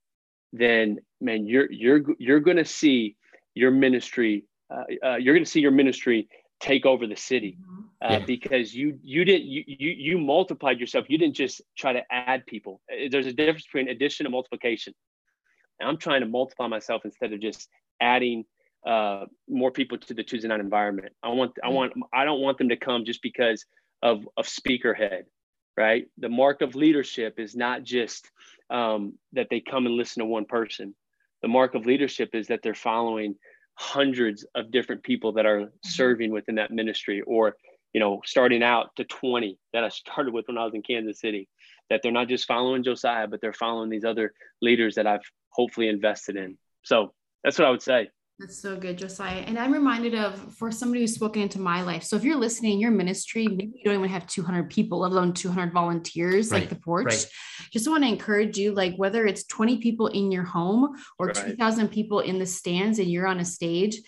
then man, you're you're you're going to see your ministry. Uh, uh, you're going to see your ministry take over the city uh, yeah. because you you didn't you, you you multiplied yourself. You didn't just try to add people. Uh, there's a difference between addition and multiplication. And I'm trying to multiply myself instead of just adding uh, more people to the Tuesday night environment. I want I mm-hmm. want I don't want them to come just because of of speakerhead right? The mark of leadership is not just um, that they come and listen to one person. The mark of leadership is that they're following hundreds of different people that are mm-hmm. serving within that ministry or you know starting out to 20 that i started with when i was in kansas city that they're not just following josiah but they're following these other leaders that i've hopefully invested in so that's what i would say that's so good, Josiah. And I'm reminded of for somebody who's spoken into my life. So if you're listening, your ministry, maybe you don't even have 200 people, let alone 200 volunteers right. like the porch. Right. Just want to encourage you, like whether it's 20 people in your home or right. 2,000 people in the stands and you're on a stage,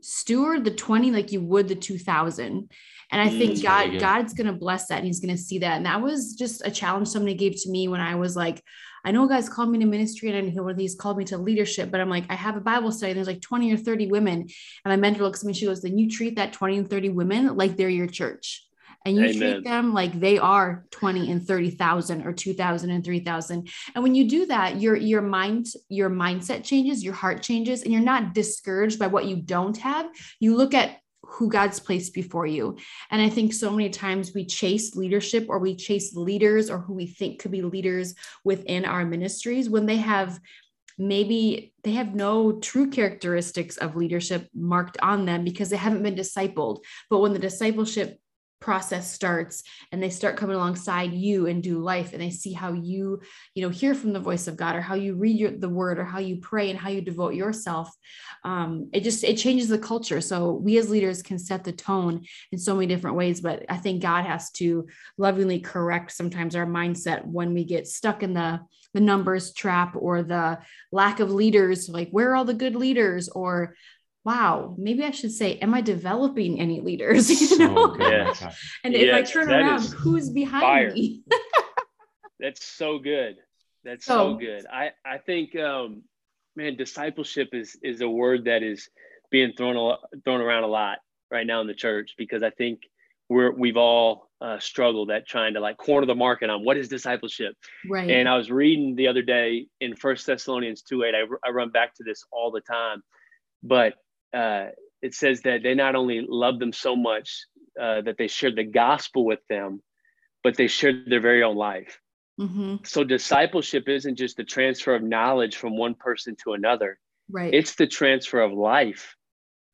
steward the 20 like you would the 2,000. And I think mm, God, God's going to bless that. And he's going to see that. And that was just a challenge somebody gave to me when I was like, I know guys called me to ministry and I know these called me to leadership, but I'm like, I have a Bible study. there's like 20 or 30 women. And my mentor looks at me, she goes, then you treat that 20 and 30 women like they're your church. And you Amen. treat them like they are 20 and 30,000 or 2,000 and 3,000. And when you do that, your, your mind, your mindset changes, your heart changes, and you're not discouraged by what you don't have. You look at who God's placed before you. And I think so many times we chase leadership or we chase leaders or who we think could be leaders within our ministries when they have maybe they have no true characteristics of leadership marked on them because they haven't been discipled. But when the discipleship process starts and they start coming alongside you and do life and they see how you you know hear from the voice of god or how you read your, the word or how you pray and how you devote yourself. Um, it just it changes the culture. So we as leaders can set the tone in so many different ways but i think god has to lovingly correct sometimes our mindset when we get stuck in the the numbers trap or the lack of leaders like where are all the good leaders? or wow, maybe I should say, am I developing any leaders? [laughs] You know? So yes. [laughs] and yes, if I turn around, who's behind fire. me? [laughs] That's so good. That's so, so, good. I, I think, um, man, discipleship is, is a word that is being thrown, a, thrown around a lot right now in the church, because I think we're, we've all uh, struggled at trying to like corner the market on what is discipleship. Right. And I was reading the other day in first Thessalonians 2, 8, I, I run back to this all the time, but uh, it says that they not only loved them so much uh, that they shared the gospel with them, but they shared their very own life. Mm-hmm. So discipleship isn't just the transfer of knowledge from one person to another. Right. It's the transfer of life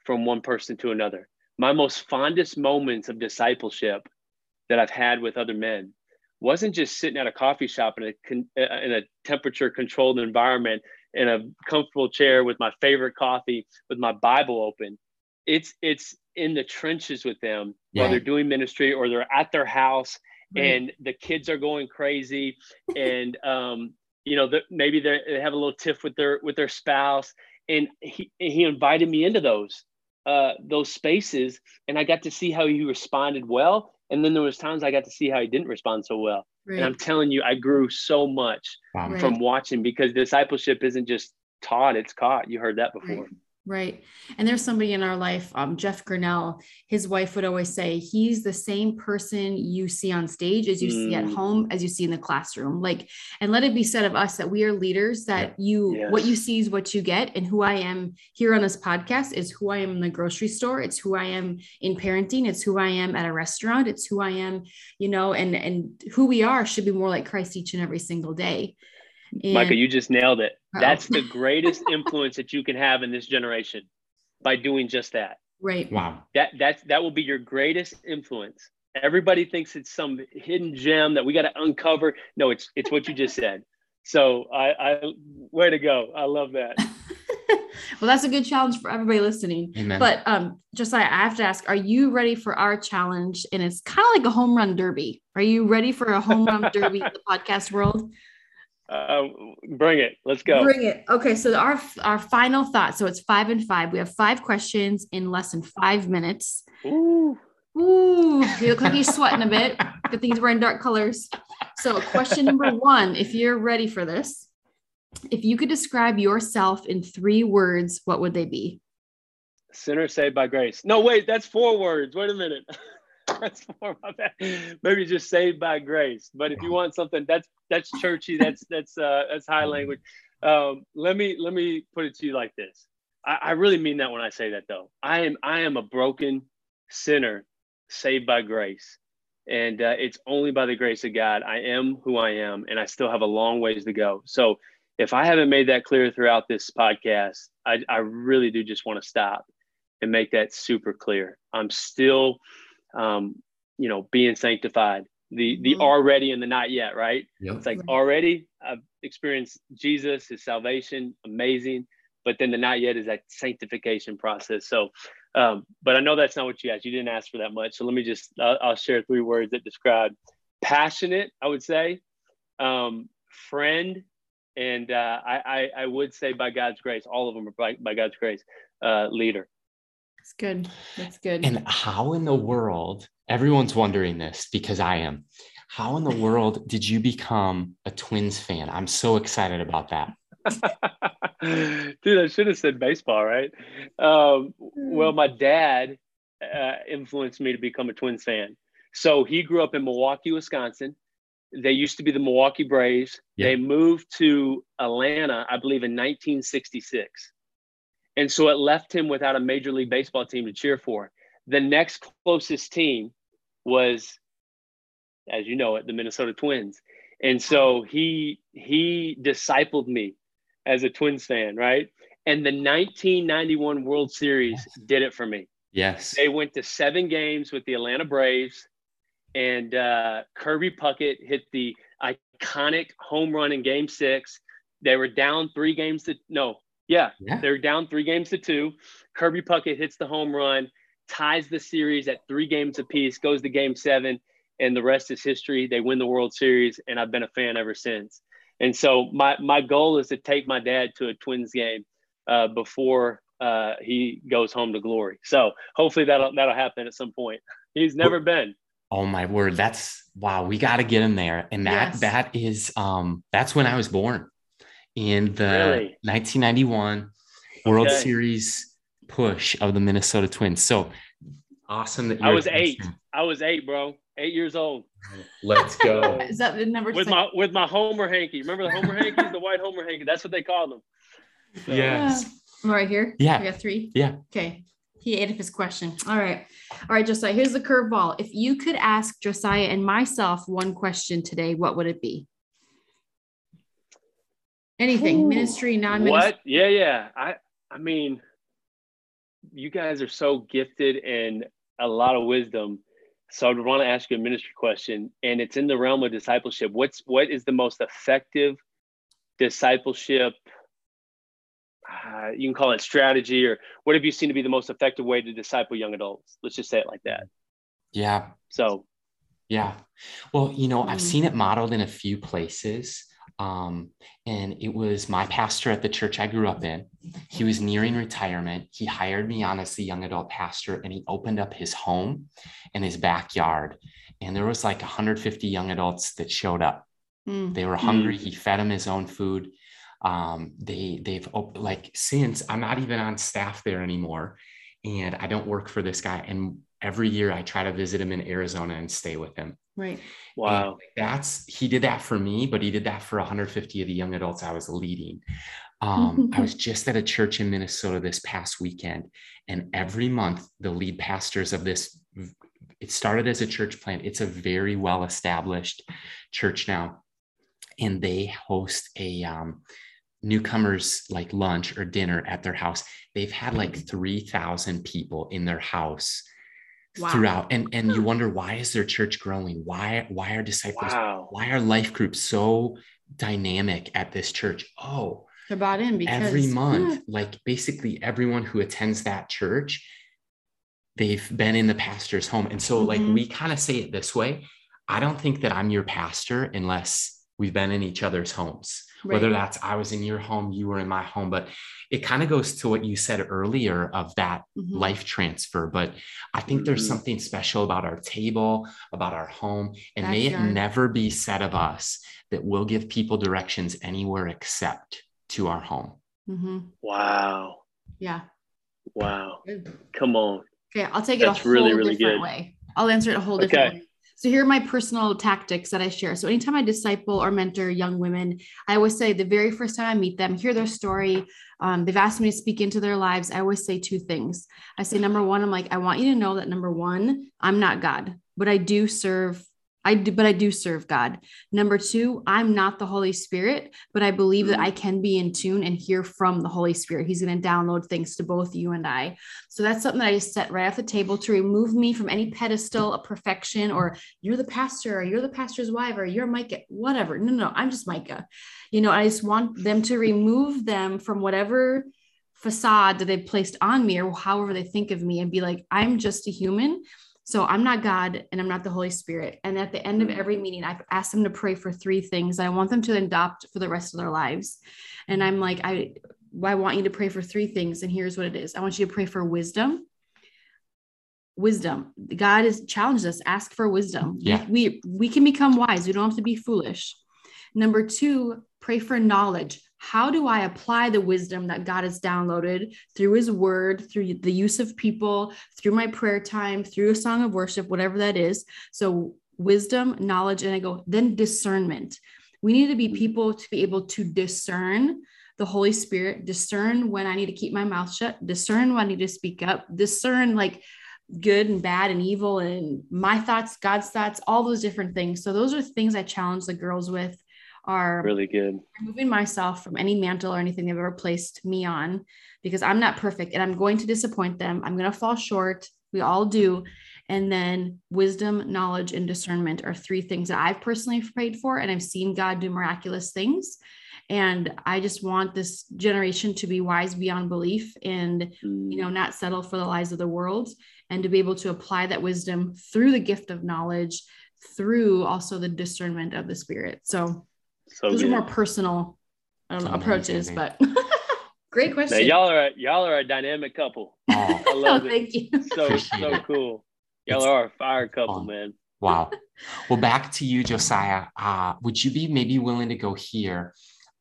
from one person to another. My most fondest moments of discipleship that I've had with other men wasn't just sitting at a coffee shop in a uh, in a temperature controlled environment in a comfortable chair with my favorite coffee with my bible open it's it's in the trenches with them yeah. while they're doing ministry or they're at their house right. and the kids are going crazy [laughs] and um you know the, maybe they have a little tiff with their with their spouse and he he invited me into those uh those spaces and i got to see how he responded well and then there was times i got to see how he didn't respond so well Right. And I'm telling you, I grew so much wow. from watching because discipleship isn't just taught, it's caught. You heard that before. Right. Right. And there's somebody in our life, um, Jeff Grinnell, his wife would always say, he's the same person you see on stage as you mm. see at mm. home, as you see in the classroom. Like, and let it be said of us that we are leaders, that you, yes. what you see is what you get. And who I am here on this podcast is who I am in the grocery store. It's who I am in parenting. It's who I am at a restaurant. It's who I am, you know, and, and who we are should be more like Christ each and every single day. And, Micah, you just nailed it. That's the greatest [laughs] influence that you can have in this generation by doing just that. Right. Wow. That that's that will be your greatest influence. Everybody thinks it's some hidden gem that we got to uncover. No, it's it's what you just said. So I, I way to go. I love that. [laughs] well, that's a good challenge for everybody listening. Amen. But um, just like I have to ask, are you ready for our challenge? And it's kind of like a home run derby. Are you ready for a home run derby in the podcast world? Uh, bring it. Let's go. Bring it. Okay. So our our final thought. So it's five and five. We have five questions in less than five minutes. Ooh. Ooh. You look like he's sweating a bit. Good thing he's wearing dark colors. So, question number one if you're ready for this, if you could describe yourself in three words, what would they be? Sinner saved by grace. No, wait, that's four words. Wait a minute. [laughs] Maybe just saved by grace. But if you want something that's that's churchy, that's that's uh, that's high language. Um, let me let me put it to you like this. I, I really mean that when I say that, though. I am I am a broken sinner saved by grace. And uh, it's only by the grace of God I am who I am, and I still have a long ways to go. So, if I haven't made that clear throughout this podcast, I, I really do just want to stop and make that super clear. I'm still, um, you know, being sanctified. The the mm-hmm. already and the not yet, right? Yep. It's like already I've experienced Jesus, His salvation, amazing but then the not yet is that sanctification process. So, um, but I know that's not what you asked. You didn't ask for that much. So let me just, I'll, I'll share three words that describe passionate, I would say, um, friend, and uh, I, I, I, would say by God's grace, all of them are by, by God's grace, uh, leader. That's good. That's good. And how in the world, everyone's wondering this because I am. How in the world did you become a Twins fan? I'm so excited about that. [laughs] Dude, I should have said baseball, right? Um, well, my dad uh, influenced me to become a Twins fan. So he grew up in Milwaukee, Wisconsin. They used to be the Milwaukee Braves. Yeah. They moved to Atlanta, I believe, in 1966. And so it left him without a Major League Baseball team to cheer for. The next closest team was, as you know it, the Minnesota Twins. And so he he discipled me as a Twins fan, right? And the 1991 World Series yes. did it for me. Yes. They went to seven games with the Atlanta Braves, and uh, Kirby Puckett hit the iconic home run in game six. They were down three games to no, yeah, yeah. they're down three games to two. Kirby Puckett hits the home run, ties the series at three games apiece, goes to game seven, and the rest is history. They win the World Series, and I've been a fan ever since. And so my my goal is to take my dad to a Twins game uh, before uh, he goes home to glory. So hopefully that'll that'll happen at some point. [laughs] He's never been. Oh my word, that's wow. We got to get him there, and that yes. that is um that's when I was born in the really? 1991 World okay. Series push of the Minnesota Twins. So awesome that I was eight. I was eight, bro. Eight years old. Let's go. [laughs] Is that the number? With my with my Homer hanky. Remember the Homer hankies, the white Homer hanky. That's what they called them. So. [laughs] Yes. Uh, right here. Yeah. I got three. Yeah. Okay. He ate up his question. All right. All right, Josiah. Here's the curveball. If you could ask Josiah and myself one question today, what would it be? Anything, Ooh, ministry, non-ministry. What? Yeah, yeah. I I mean, you guys are so gifted and a lot of wisdom so I would want to ask you a ministry question, and it's in the realm of discipleship. What's what is the most effective discipleship? Uh, you can call it strategy, or what have you seen to be the most effective way to disciple young adults? Let's just say it like that. Yeah. So. Yeah. Well, you know, I've mm. seen it modeled in a few places. Um, and it was my pastor at the church I grew up in. He was nearing retirement. He hired me on as the young adult pastor, and he opened up his home and his backyard. And there was like 150 young adults that showed up. Mm. They were hungry. Mm. He fed them his own food. Um, they they've like since I'm not even on staff there anymore, and I don't work for this guy. And every year I try to visit him in Arizona and stay with him. Right. Wow. And that's he did that for me, but he did that for 150 of the young adults I was leading. Um, I [laughs] was just at a church in Minnesota this past weekend, and every month the lead pastors of this it started as a church plant. It's a very well established church now, and they host a um, newcomers like lunch or dinner at their house. They've had like 3,000 people in their house wow. throughout and and you wonder why is their church growing? Why why are disciples wow. why are life groups so dynamic at this church? Oh they're bought in because every month like basically everyone who attends that church they've been in the pastor's home. And so mm-hmm. like we kind of say it this way i don't think that i'm your pastor unless we've been in each other's homes right. whether that's I was in your home, you were in my home. But it kind of goes to what you said earlier of that mm-hmm. life transfer. But I think mm-hmm. there's something special about our table, about our home, and may it never be said of us that we'll give people directions anywhere except to our home. Mm-hmm. Wow. Yeah. Wow. Come on. Okay, I'll take it That's a whole really, really different good. way. I'll answer it a whole different okay. way. So here are my personal tactics that I share. So anytime I disciple or mentor young women, I always say the very first time I meet them, hear their story. Um, they've asked me to speak into their lives. I always say two things. I say number one, I'm like, I want you to know that number one, I'm not God, but I do serve I do, but I do serve God. Number two, I'm not the Holy Spirit, but I believe that I mm. can be in tune and hear from the Holy Spirit. He's going to download things to both you and I. So that's something that I just set right off the table to remove me from any pedestal of perfection or you're the pastor or you're the pastor's wife or you're Micah, whatever. No, no, I'm just Micah. You know, I just want them to remove them from whatever facade that they've placed on me or however they think of me and be like, I'm just a human so I'm not God and I'm not the Holy Spirit. And at the end of mm-hmm. every meeting, I've asked them to pray for three things I want them to adopt for the rest of their lives. And I'm like, I, I want you to pray for three things. And here's what it is I want you to pray for wisdom. Wisdom. God has challenged us, ask for wisdom. Yeah. We, we, we can become wise. We don't have to be foolish. Number two, pray for knowledge how do I apply the wisdom that God has downloaded through his word, through the use of people, through my prayer time, through a song of worship, whatever that is? So, wisdom, knowledge, and I go, then discernment. We need to be mm-hmm. people to be able to discern the Holy Spirit, discern when I need to keep my mouth shut, discern when I need to speak up, discern like good and bad and evil and my thoughts, God's thoughts, all those different things. So, those are things I challenge the girls with are really good. Removing myself from any mantle or anything they've ever placed me on because I'm not perfect and I'm going to disappoint them. I'm going to fall short. We all do. And then wisdom, knowledge, and discernment are three things that I've personally prayed for, and I've seen God do miraculous things. And I just want this generation to be wise beyond belief and, you know, mm. not settle for the lies of the world and to be able to apply that wisdom through the gift of knowledge, through also the discernment of the spirit. So so those good. are more personal know, approaches, but [laughs] great question. Now, y'all are y'all are a dynamic couple. [laughs] Oh, I love [laughs] oh, it. Thank you. So so cool. Y'all it's are a fire couple, fun. man. Wow. Well, back to you, Josiah. Uh, would you be maybe willing to go here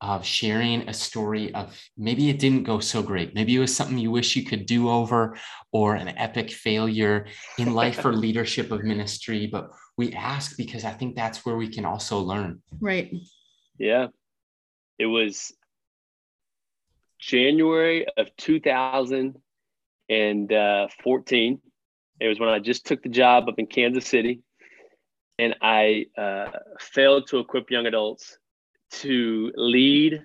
of sharing a story of maybe it didn't go so great. Maybe it was something you wish you could do over or an epic failure in life or leadership of ministry. But we ask because I think that's where we can also learn. Right. Yeah. It was January of 2014. It was when I just took the job up in Kansas City. And I uh, failed to equip young adults to lead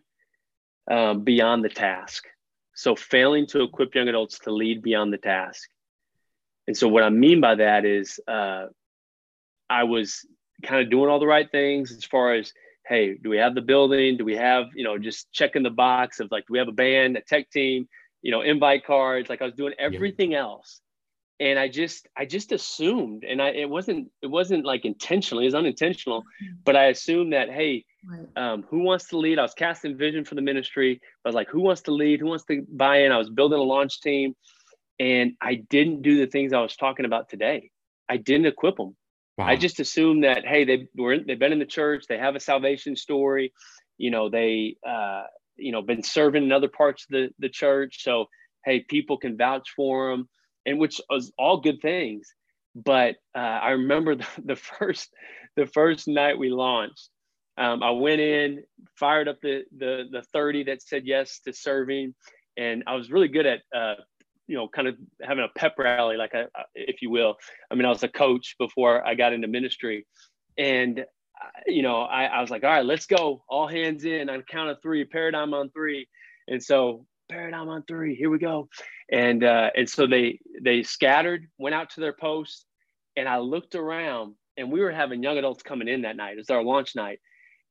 um, beyond the task. So, failing to equip young adults to lead beyond the task. And so, what I mean by that is, uh, I was kind of doing all the right things as far as hey, do we have the building? Do we have, you know, just checking the box of like, do we have a band, a tech team, you know, invite cards? Like I was doing everything yeah. else. And I just, I just assumed, and I, it wasn't, it wasn't like intentionally, it was unintentional, but I assumed that, hey, um, who wants to lead? I was casting vision for the ministry. I was like, who wants to lead? Who wants to buy in? I was building a launch team and I didn't do the things I was talking about today. I didn't equip them. Wow. I just assumed that hey, they were they've been in the church, they have a salvation story, you know, they uh, you know been serving in other parts of the the church, so hey, people can vouch for them, and which was all good things. But uh, I remember [laughs] the, the first the first night we launched, um, I went in, fired up the the the thirty that said yes to serving, and I was really good at uh, you know, kind of having a pep rally, like if you will. I mean, I was a coach before I got into ministry, and you know, I, I was like, all right, let's go, all hands in. On count of three, paradigm on three, and so paradigm on three, here we go, and uh, and so they they scattered, went out to their posts, and I looked around, and we were having young adults coming in that night. It was our launch night,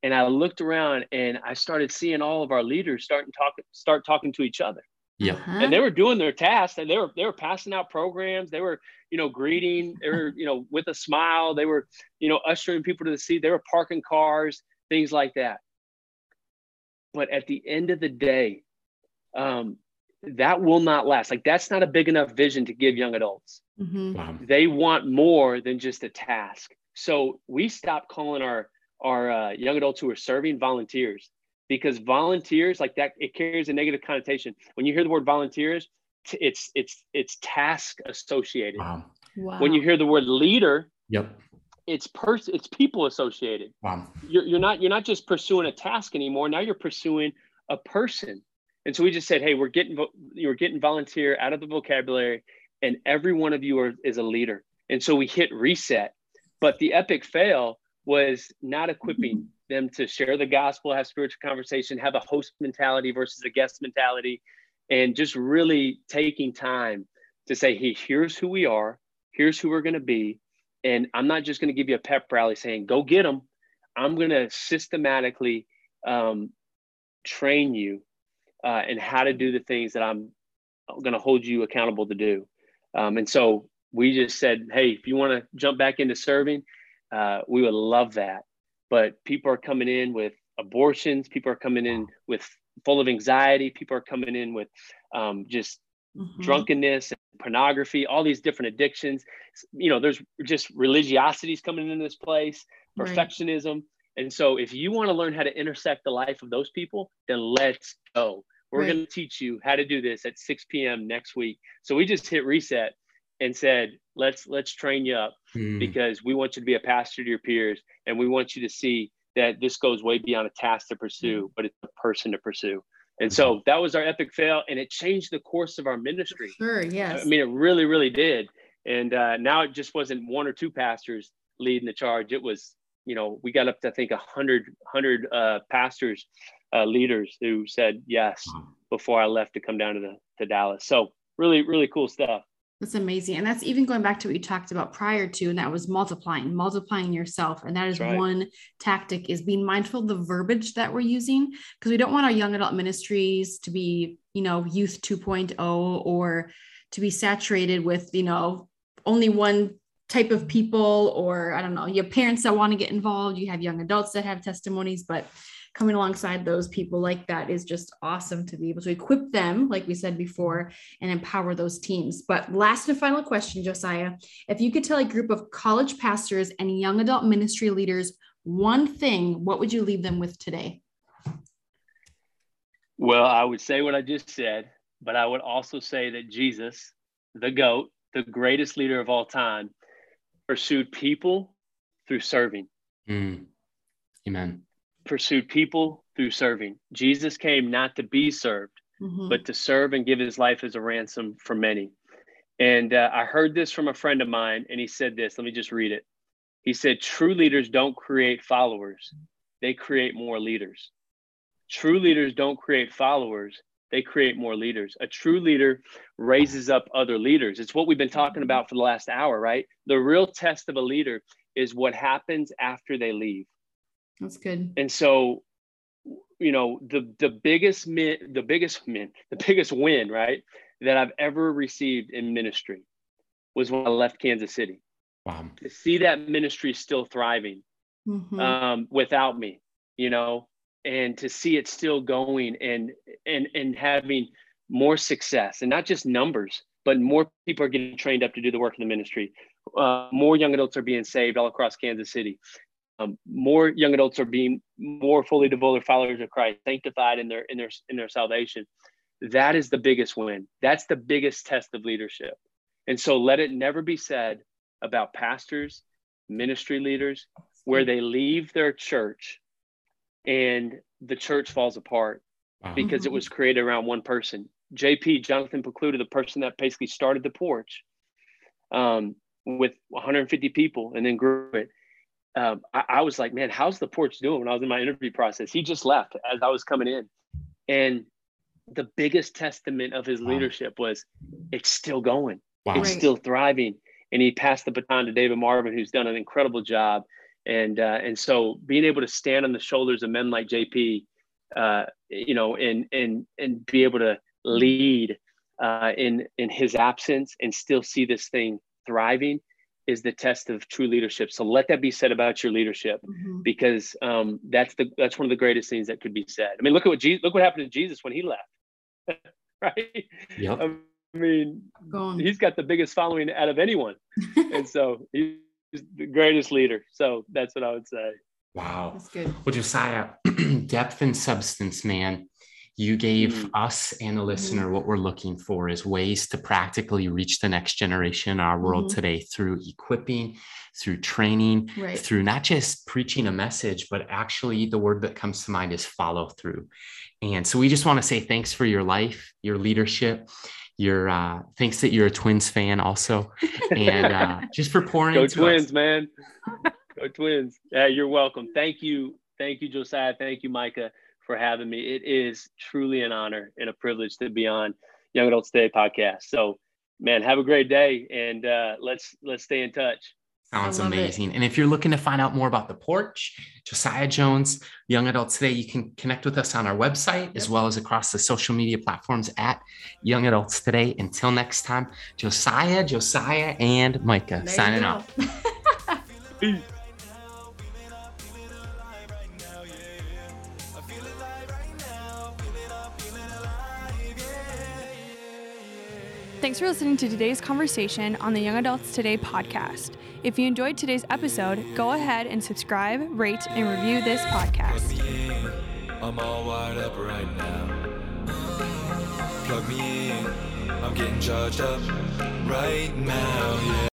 and I looked around, and I started seeing all of our leaders starting talk start talking to each other yeah. Uh-huh. And they were doing their tasks and they were they were passing out programs. They were, you know, greeting, they were, you know, with a smile. They were, you know, ushering people to the seat. They were parking cars, things like that. but at the end of the day, um, that will not last. Like that's not a big enough vision to give young adults. Mhm. Wow. They want more than just a task. So we stopped calling our our uh, young adults who are serving volunteers because volunteers like that it carries a negative connotation. When you hear the word volunteers, t- it's it's it's task associated. Wow. Wow. When you hear the word leader, Yep. it's person it's people associated. Wow. You're, you're not you're not just pursuing a task anymore. Now you're pursuing a person. And so we just said, hey, we're getting vo- you're getting volunteer out of the vocabulary, and every one of you are, is a leader. And so we hit reset. But the epic fail was not equipping them to share the gospel, have spiritual conversation, have a host mentality versus a guest mentality, and just really taking time to say, hey, here's who we are, here's who we're going to be. And I'm not just going to give you a pep rally saying, go get them. I'm going to systematically um, train you uh, in how to do the things that I'm going to hold you accountable to do. Um, and so we just said, hey, if you want to jump back into serving, uh, we would love that. But people are coming in with abortions. People are coming in with full of anxiety. People are coming in with um, just Mhm. drunkenness and pornography, all these different addictions. You know, there's just religiosities coming in this place, Right. perfectionism. And so if you want to learn how to intersect the life of those people, then let's go. We're Right. going to teach you how to do this at 6 p.m. next week. So we just hit reset and said, let's let's train you up Mm. because we want you to be a pastor to your peers and we want you to see that this goes way beyond a task to pursue, but it's a person to pursue. And so that was our epic fail, and it changed the course of our ministry. Sure. Yes. I mean, it really, really did. And uh, now it just wasn't one or two pastors leading the charge. It was, you know, we got up to I think a hundred, hundred uh, pastors, uh, leaders who said yes before I left to come down to the to Dallas. So really, really cool stuff. That's amazing. And that's even going back to what you talked about prior to, and that was multiplying, multiplying yourself. And that is right. one tactic is being mindful of the verbiage that we're using because we don't want our young adult ministries to be, you know, youth 2.0 or to be saturated with, you know, only one type of people or I don't know, you have parents that want to get involved, you have young adults that have testimonies, but coming alongside those people like that is just awesome to be able to equip them, like we said before, and empower those teams. But last and final question, Josiah, if you could tell a group of college pastors and young adult ministry leaders one thing, what would you leave them with today? Well, I would say what I just said, but I would also say that Jesus, the GOAT, the greatest leader of all time, pursued people through serving. Mm. Amen. Pursued people through serving. Jesus came not to be served, Mhm. but to serve and give his life as a ransom for many. And uh, I heard this from a friend of mine, and he said this. Let me just read it. He said, True leaders don't create followers, they create more leaders. True leaders don't create followers, they create more leaders. A true leader raises up other leaders. It's what we've been talking about for the last hour, right? The real test of a leader is what happens after they leave. That's good. And so, you know, the the biggest min, the biggest min, the biggest win, right, that I've ever received in ministry was when I left Kansas City. Wow. To see that ministry still thriving Mhm. um, without me, you know, and to see it still going and and and having more success and not just numbers, but more people are getting trained up to do the work in the ministry. Uh, more young adults are being saved all across Kansas City. Um, more young adults are being more fully devoted followers of Christ, sanctified in their in their in their salvation. That is the biggest win. That's the biggest test of leadership. And so let it never be said about pastors, ministry leaders, where they leave their church and the church falls apart Wow. because it was created around one person. JP, Jonathan Pokluda, the person that basically started the porch um, with 150 people and then grew it. Um, I, I was like, man, how's the porch doing when I was in my interview process? He just left as I was coming in. And the biggest testament of his Wow. leadership was it's still going wow. it's Right. still thriving. And he passed the baton to David Marvin, who's done an incredible job. And uh, and so being able to stand on the shoulders of men like JP, uh, you know, and and and be able to lead uh, in in his absence and still see this thing thriving is the test of true leadership. So let that be said about your leadership, mm-hmm. because um, that's the that's one of the greatest things that could be said. I mean, look at what Jesus, look what happened to Jesus when he left, [laughs] right? Yep. I mean, he's got the biggest following out of anyone, and so [laughs] he's the greatest leader. So that's what I would say. Wow. That's good. Well, Josiah, [clears throat] depth and substance, man you gave mm-hmm. us and the listener mm-hmm. what we're looking for is ways to practically reach the next generation in our world mm-hmm. today through equipping through training right. through not just preaching a message but actually the word that comes to mind is follow through and so we just want to say thanks for your life your leadership your uh thanks that you're a twins fan also and uh [laughs] just for pouring go twins us. man go twins yeah you're welcome thank you thank you josiah thank you micah for having me. It is truly an honor and a privilege to be on Young Adults Today podcast. So, man, have a great day, and uh, let's let's stay in touch. Sounds amazing. It. And if you're looking to find out more about the porch, Josiah Jones, Young Adults Today, you can connect with us on our website as well as across the social media platforms at Young Adults Today. Until next time, Josiah, Josiah, and Micah there signing off. [laughs] Thanks for listening to today's conversation on the Young Adults Today podcast. If you enjoyed today's episode, go ahead and subscribe, rate, and review this podcast. I'm all wired up right now. Plug me in, I'm getting charged up right now.